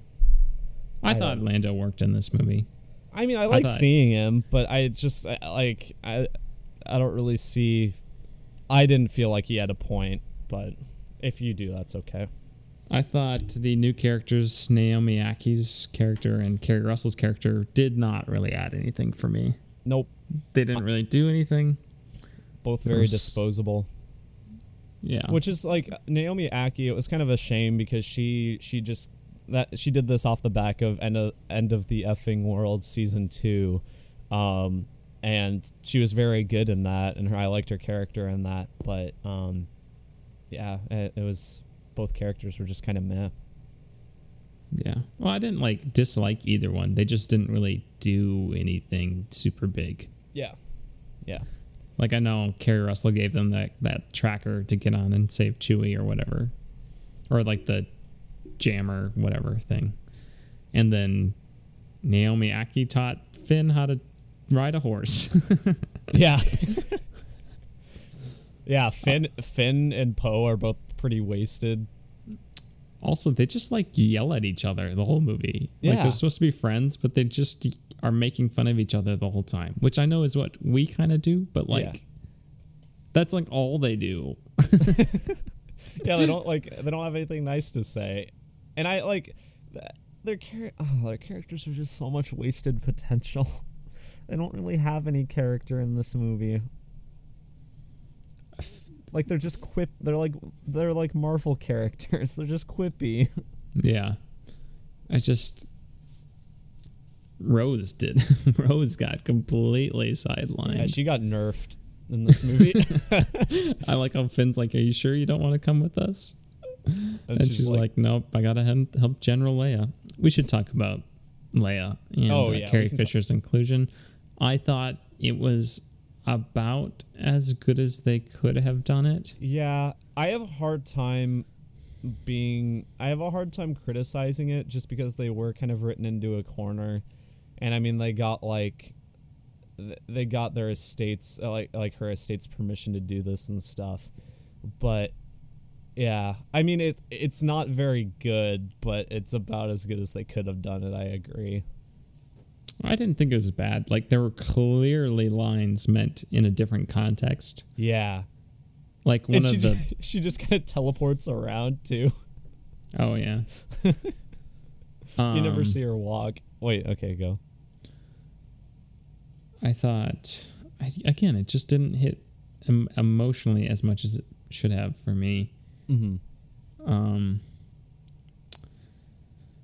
i, I thought lando worked in this movie I mean I like thought- seeing him, but I just I, like I I don't really see I didn't feel like he had a point, but if you do that's okay. I thought the new characters, Naomi Ackie's character and Keri Russell's character, did not really add anything for me. Nope. They didn't really do anything. Both very Gross. disposable. Yeah. Which is like Naomi Ackie. It was kind of a shame because she she just that she did this off the back of end of end of the effing world season two, Um, and she was very good in that, and her, I liked her character in that. But um, yeah, it, it was both characters were just kind of meh. Yeah. Well, I didn't like dislike either one. They just didn't really do anything super big. Yeah, yeah, Like I know Keri Russell gave them that that tracker to get on and save Chewie or whatever, or like the jammer whatever thing, and then Naomi Ackie taught Finn how to ride a horse. yeah, yeah. Finn, Finn, and Poe are both pretty wasted. also, they just like yell at each other the whole movie. Like Yeah. they're supposed to be friends, but they just are making fun of each other the whole time, which I know is what we kind of do, but like. Yeah. That's like all they do. yeah, they don't like they don't have anything nice to say, and I like th- their char- oh, their characters are just so much wasted potential. They don't really have any character in this movie. Like they're just quip. They're like they're like Marvel characters. They're just quippy. Yeah. I just Rose did. Rose got completely sidelined. Yeah, she got nerfed in this movie, I like how Finn's like, "Are you sure you don't want to come with us?" and, And, she's, like, "Nope, I gotta help, help General Leia." We should talk about Leia and Oh, uh, yeah, Carrie can talk- Fisher's inclusion. I thought it was about as good as they could have done it. Yeah, I have a hard time being I have a hard time criticizing it just because they were kind of written into a corner. And I mean they got like they got their estates uh, like like her estate's permission to do this and stuff. But yeah, I mean it it's not very good, but it's about as good as they could have done it, I agree. I didn't think it was bad. Like there were clearly lines meant in a different context. Yeah. Like one and of she the she just kind of teleports around too. Oh yeah. You never Um, see her walk. Wait, okay, go. I thought I, again, it just didn't hit em- emotionally as much as it should have for me. Mhm. Um,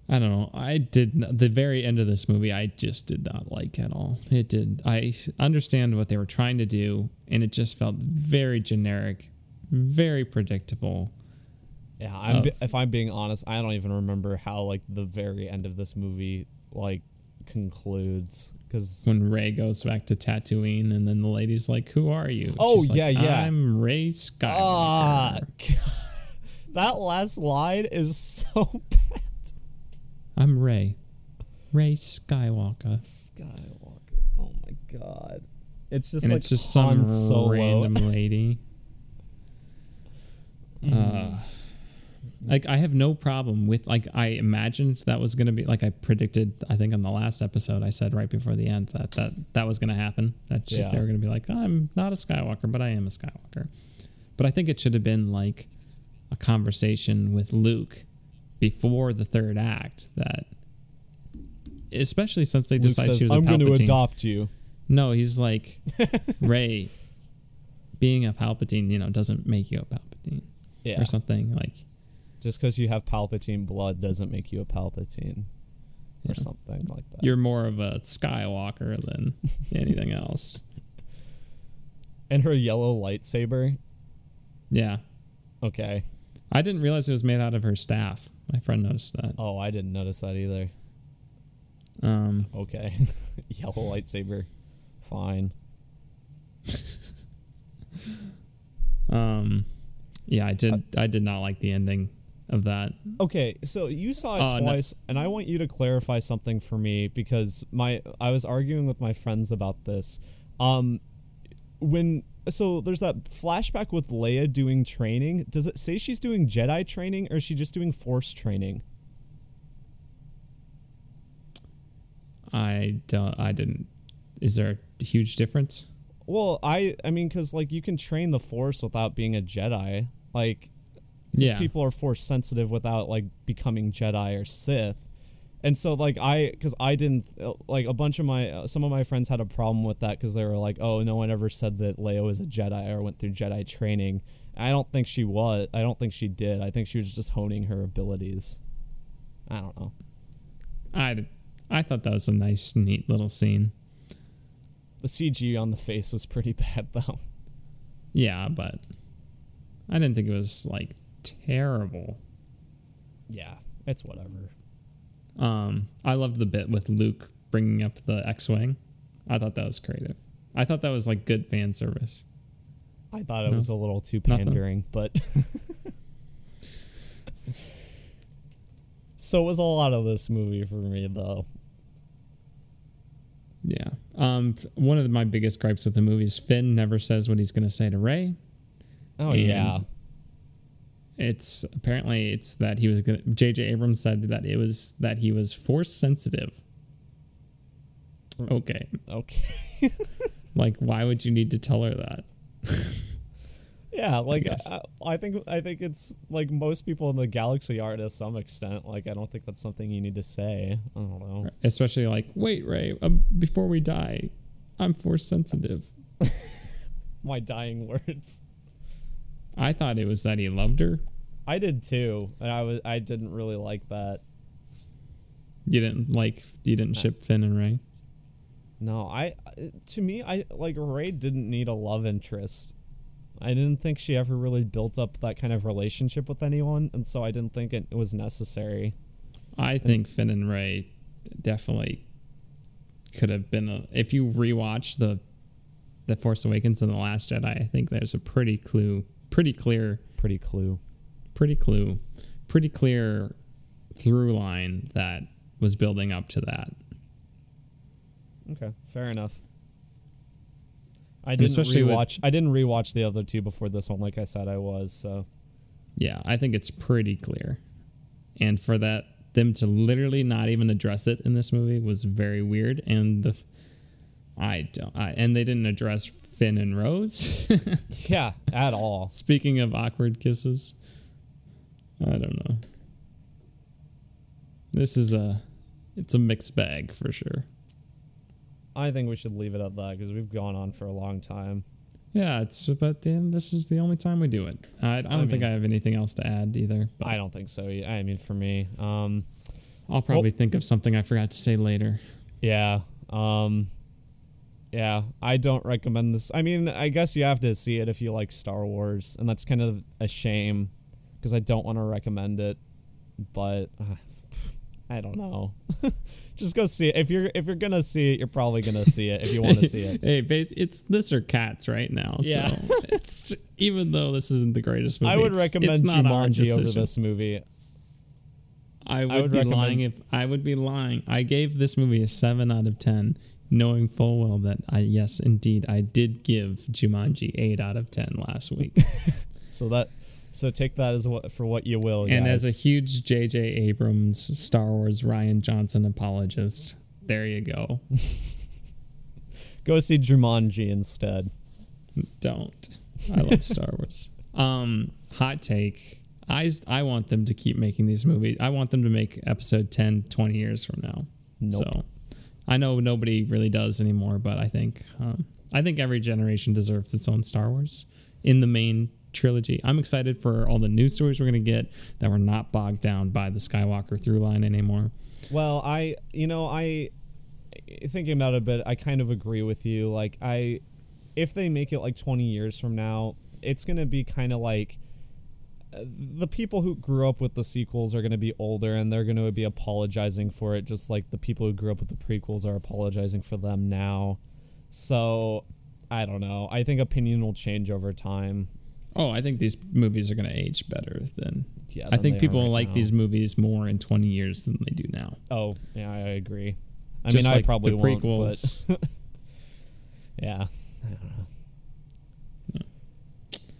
I don't know. I did n- the very end of this movie. I just did not like at all. It did. I understand what they were trying to do, and it just felt very generic, very predictable. Yeah, I'm of- if I'm being honest, I don't even remember how like the very end of this movie like concludes because When Rey goes back to Tatooine, and then the lady's like, "Who are you?" Oh, She's like, yeah, yeah. I'm Rey Skywalker. ah, that last line is so bad. I'm Rey. Rey Skywalker. Skywalker. Oh my god, it's just and like it's just some Solo. random lady. Uh, like I have no problem with like I imagined that was gonna be like I predicted. I think on the last episode I said right before the end that that that was gonna happen. That shit, Yeah. they were gonna be like I'm not a Skywalker, but I am a Skywalker. But I think it should have been like a conversation with Luke before the third act. That especially since they Luke decided says, she was a "I'm going to adopt you." No, he's like Rey. Being a Palpatine, you know, doesn't make you a Palpatine Yeah, or something like. just because you have Palpatine blood doesn't make you a Palpatine or Yeah. something like that. You're more of a Skywalker than anything else. and her yellow lightsaber. Yeah, Okay. I didn't realize it was made out of her staff. My friend noticed that. Oh, I didn't notice that either. Um, Okay. Yellow lightsaber. Fine. um, yeah, I did. I did not like the ending of that. Okay, so you saw it no. twice, and I want you to clarify something for me because my I was arguing with my friends about this. Um, when so there's that flashback with Leia doing training. Does it say she's doing Jedi training, or is she just doing Force training? I don't. I didn't. Is there a huge difference? Well, I I mean, because like you can train the Force without being a Jedi. Like, Yeah. people are Force sensitive without like becoming Jedi or Sith. And so like I cuz I didn't uh, like a bunch of my uh, some of my friends had a problem with that cuz they were like, "Oh, no one ever said that Leia was a Jedi or went through Jedi training." I don't think she was. I don't think she did. I think she was just honing her abilities. I don't know. I. I thought that was a nice, neat little scene. The CG on the face was pretty bad though. Yeah, but I didn't think it was like terrible. Yeah, it's whatever. Um, I loved the bit with Luke bringing up the X-wing. I thought that was creative. I thought that was like good fan service. I thought it No. was a little too Nothing. pandering, but so it was a lot of this movie for me though. Yeah. Um, one of my biggest gripes with the movie is Finn never says what he's going to say to Rey. Oh And yeah. It's apparently it's that he was to J.J. Abrams said that it was that he was force sensitive. Okay, Okay. like why would you need to tell her that? yeah, like guess. I, I think I think it's like most people in the galaxy are to some extent. Like I don't think that's something you need to say. I don't know. Especially like, wait, Rey, um, before we die, I'm force sensitive. My dying words. I thought it was that he loved her. I did too, and I was I didn't really like that. You didn't like you didn't uh. ship Finn and Rey. No, I to me I like Rey didn't need a love interest. I didn't think she ever really built up that kind of relationship with anyone, and so I didn't think it was necessary. I think Finn and Rey definitely could have been a. If you rewatch the the Force Awakens and the Last Jedi, I think there's a pretty clue, pretty clear, Pretty clue. pretty clue, pretty clear through line that was building up to that. Okay, fair enough. I didn't especially with- rewatch. I didn't rewatch the other two before this one, like I said I was. So Yeah, I think it's pretty clear, and for that them to literally not even address it in this movie was very weird. And the I don't, I, and they didn't address Finn and Rose. yeah, at all. Speaking of awkward kisses, I don't know. This is a it's a mixed bag for sure. I think we should leave it at that because we've gone on for a long time. Yeah, it's but then this is the only time we do it. I, I don't I think mean- I have anything else to add either. I don't think so. I mean, for me, um, I'll probably think of something I forgot to say later. Yeah. Um yeah, I don't recommend this. I mean, I guess you have to see it if you like Star Wars, and that's kind of a shame because I don't want to recommend it, but uh, I don't know. Just go see it. If you're if you're going to see it, you're probably going to see it if you want to see it. hey, it's this or cats right now. Yeah. So it's even though this isn't the greatest movie, I would it's- recommend it's not our Jumanji over this movie. I would, would be recommend- lying if I would be lying. I gave this movie a seven out of ten, knowing full well that I yes indeed I did give Jumanji eight out of ten last week. So that so take that as what for what you will. and as a guys. huge J.J. Abrams Star Wars Rian Johnson apologist, there you go. go see Jumanji instead. Don't. I love Star Wars. Um, hot take. I, I want them to keep making these movies. I want them to make episode 10 20 years from now. Nope. So I know nobody really does anymore, but I think um, I think every generation deserves its own Star Wars in the main trilogy. I'm excited for all the new stories we're going to get that we're not bogged down by the Skywalker through line anymore. Well, I you know I thinking about it a bit, I kind of agree with you. Like I, if they make it like 20 years from now, it's gonna be kind of like the people who grew up with the sequels are gonna be older and they're gonna be apologizing for it, just like the people who grew up with the prequels are apologizing for them now. So I don't know. I think opinion will change over time. Oh, I think these movies are going to age better than. Yeah, I think people will right like now. these movies more in 20 years than they do now. Oh, yeah, I agree. I Just mean, I probably the won't, prequels. but yeah. I don't know. Yeah.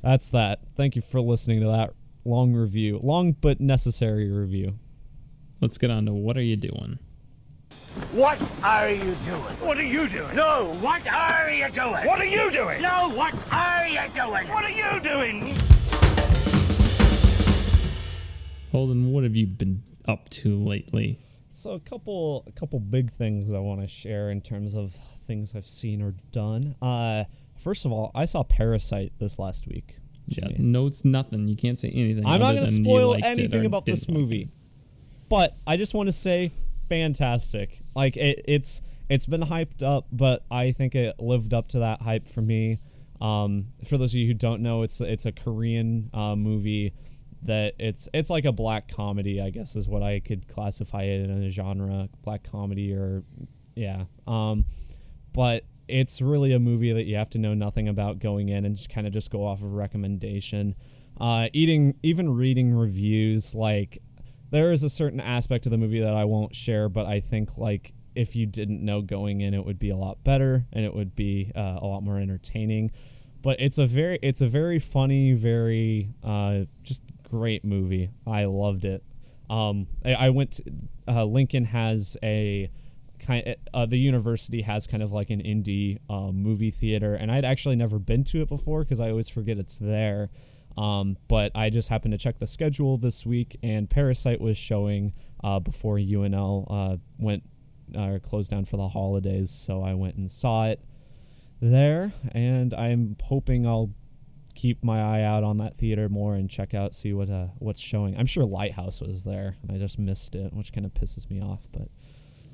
That's that. Thank you for listening to that long review, long but necessary review. Let's get on to what are you doing? What are you doing? What are you doing? No, what are you doing? What are you doing? No, what are you doing? What are you doing? Holden, what have you been up to lately? So a couple, a couple big things I want to share in terms of things I've seen or done. Uh, first of all, I saw Parasite this last week. Yeah, Jimmy. no, nothing. You can't say anything. I'm not going to spoil anything about this movie, but I just want to say fantastic. Like it, it's it's been hyped up, but I think it lived up to that hype for me. Um, for those of you who don't know, it's it's a Korean uh, movie that it's it's like a black comedy, I guess is what I could classify it in a genre, black comedy or yeah. Um, but it's really a movie that you have to know nothing about going in and just kind of just go off of recommendation. Uh, eating even reading reviews like there is a certain aspect of the movie that I won't share, but I think like if you didn't know going in, it would be a lot better and it would be uh, a lot more entertaining. But it's a very it's a very funny, very uh, just great movie. I loved it. Um, I, I went. To, uh, Lincoln has a kind. Uh, the university has kind of like an indie um, movie theater, and I'd actually never been to it before because I always forget it's there. Um, but I just happened to check the schedule this week, and Parasite was showing uh, before UNL uh, went uh, closed down for the holidays. So I went and saw it there, and I'm hoping I'll keep my eye out on that theater more and check out see what uh, what's showing. I'm sure Lighthouse was there, and I just missed it, which kind of pisses me off. But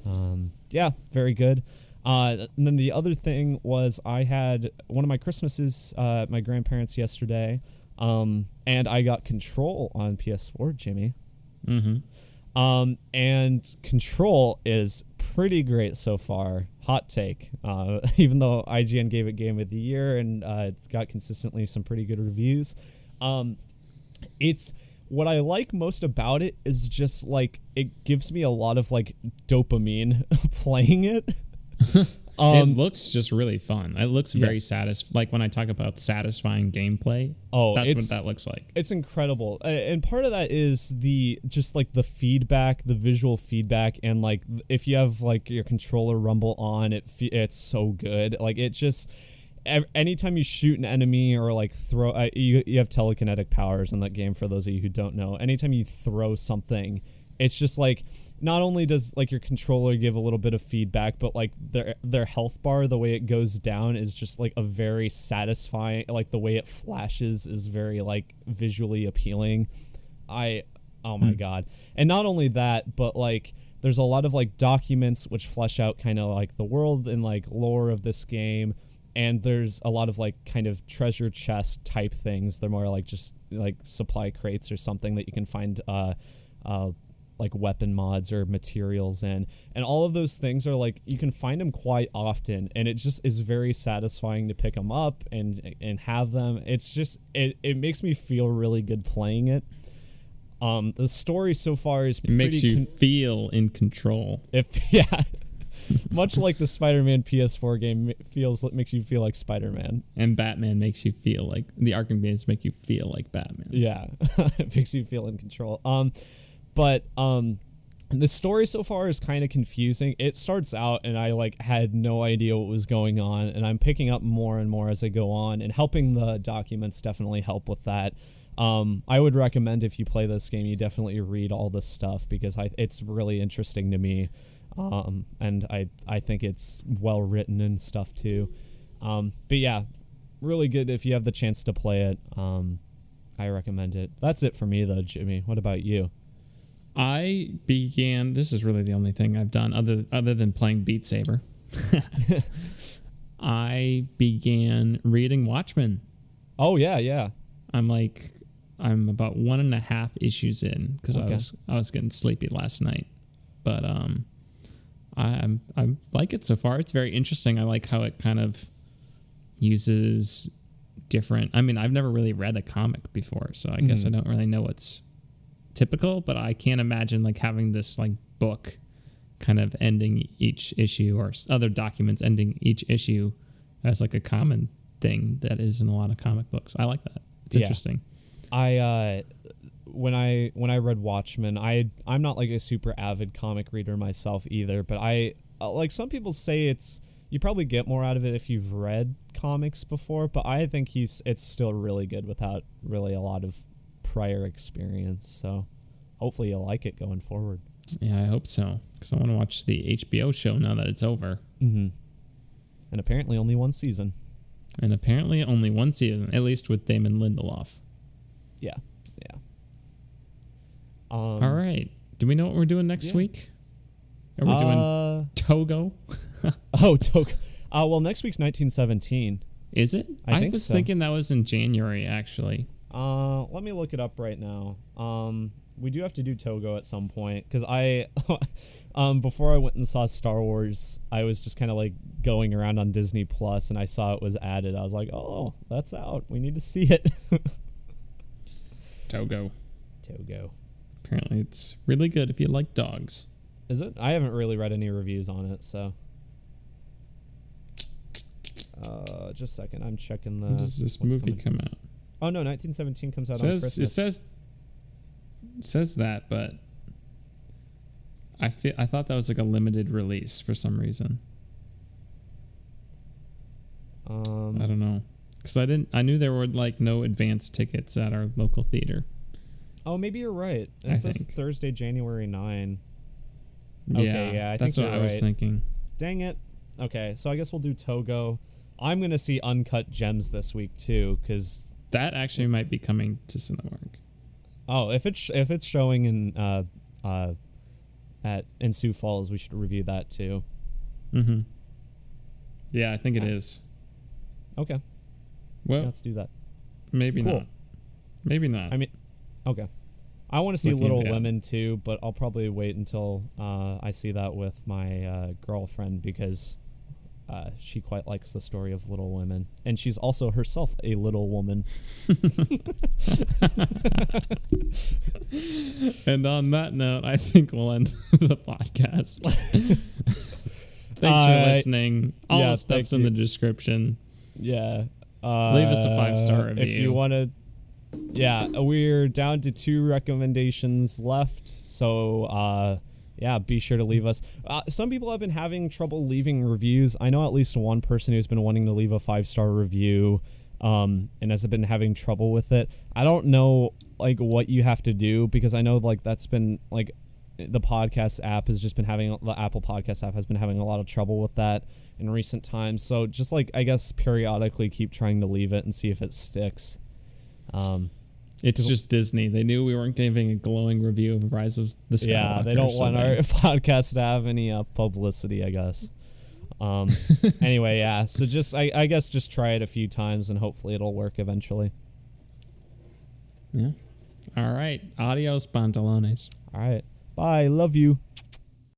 um, yeah, very good. Uh, and then the other thing was I had one of my Christmases uh, at my grandparents yesterday. Um, and I got Control on PS4, Jimmy. Mm-hmm. Um, and Control is pretty great so far. Hot take. Uh, even though IGN gave it Game of the Year and uh, got consistently some pretty good reviews, um, it's what I like most about it is just like it gives me a lot of like dopamine playing it. Um, it looks just really fun. It looks very satisfying. Like when I talk about satisfying gameplay. Oh, that's what that looks like. It's incredible, uh, and part of that is the just like the feedback, the visual feedback, and like if you have like your controller rumble on, it it's so good. Like it just anytime you shoot an enemy or like throw uh, you, you have telekinetic powers in that game for those of you who don't know anytime you throw something it's just like not only does like your controller give a little bit of feedback, but like their their health bar, the way it goes down is just like a very satisfying. Like the way it flashes is very like visually appealing. I oh my hmm. god! And not only that, but like there's a lot of like documents which flesh out kind of like the world and like lore of this game. And there's a lot of like kind of treasure chest type things. They're more like just like supply crates or something that you can find uh, uh, like weapon mods or materials in. And all of those things are like you can find them quite often and it just is very satisfying to pick them up and and have them. It's just it, it makes me feel really good playing it. Um the story so far is it makes you con- feel in control. If yeah much like the Spider-Man PS4 game feels makes you feel like Spider-Man, and Batman makes you feel like the Arkham games make you feel like Batman. Yeah, it makes you feel in control. Um, but um the story so far is kind of confusing. It starts out and I like had no idea what was going on and I'm picking up more and more as I go on and helping the documents definitely help with that. Um, I would recommend if you play this game, you definitely read all this stuff because I, it's really interesting to me, um, and I I think it's well written and stuff too. Um, but yeah, really good if you have the chance to play it. Um, I recommend it. That's it for me though, Jimmy. What about you? I began. This is really the only thing I've done other other than playing Beat Saber. I began reading Watchmen. Oh yeah, yeah. I'm like, I'm about one and a half issues in because okay. I was I was getting sleepy last night, but um, I I'm, I like it so far. It's very interesting. I like how it kind of uses different. I mean, I've never really read a comic before, so I mm-hmm. guess I don't really know what's typical, but I can't imagine like having this like book kind of ending each issue or other documents ending each issue as like a common thing that is in a lot of comic books. I like that. It's yeah. interesting. I uh when I when I read Watchmen, I I'm not like a super avid comic reader myself either, but I uh, like some people say it's you probably get more out of it if you've read comics before, but I think he's it's still really good without really a lot of prior experience. So hopefully you'll like it going forward. Yeah, I hope so. Because I want to watch the HBO show now that it's over. Mm-hmm. And apparently only one season. And apparently only one season, at least with Damon Lindelof. Yeah, yeah. Um, All right. Do we know what we're doing next yeah. week? Are we uh, doing Togo? oh, Togo. Uh, well, next week's 1917. Is it? I think was so. thinking that was in January, actually. Uh, let me look it up right now. Um, we do have to do Togo at some point because I, um, before I went and saw Star Wars, I was just kind of like going around on Disney Plus and I saw it was added. I was like, oh, that's out. We need to see it. Togo. Togo. Apparently, it's really good if you like dogs. Is it? I haven't really read any reviews on it, so. Uh, just a second. I'm checking the. when does this movie coming. come out? Oh no, 1917 comes out It on says it Christmas. says it says that, but I feel I thought that was like a limited release for some reason. um, I don't know because I didn't. I knew there were like no advance tickets at our local theater. Oh, maybe you're right. It I says think. Thursday, January 9. Okay, yeah, yeah, I that's what I was right. thinking. Dang it. Okay, so I guess we'll do Togo. I'm gonna see Uncut Gems this week too, cause That actually might be coming to Cinemark. oh, if it's if it's showing in uh uh at in Sioux Falls, we should review that too. Mm-hmm. Yeah, I think it is. Okay, Well, let's do that. maybe cool. not. Maybe not. I mean, okay. I want to see Little at- Women too, but I'll probably wait until uh, I see that with my uh, girlfriend because uh, she quite likes the story of Little Women, and she's also herself a little woman. and on that note, I think we'll end the podcast. Thanks Uh, for listening. All yeah, the stuff's in you. the description. Yeah. Uh, Leave us a five-star review. If you want to. Yeah, we're down to two recommendations left. So, uh, yeah, be sure to leave us. Uh, some people have been having trouble leaving reviews. I know at least one person who's been wanting to leave a five star review um, and has been having trouble with it. I don't know, like, what you have to do because I know, like, that's been, like, the podcast app has just been having the Apple Podcast app has been having a lot of trouble with that in recent times. So just like I guess periodically keep trying to leave it and see if it sticks. Um, It's just Disney. They knew we weren't giving a glowing review of Rise of the Skywalker. yeah, they don't want our podcast to have any uh, publicity, I guess. Um, anyway, yeah. So just I, I guess just try it a few times and hopefully it'll work eventually. Yeah. All right. Adios, pantalones. All right. Bye. Love you.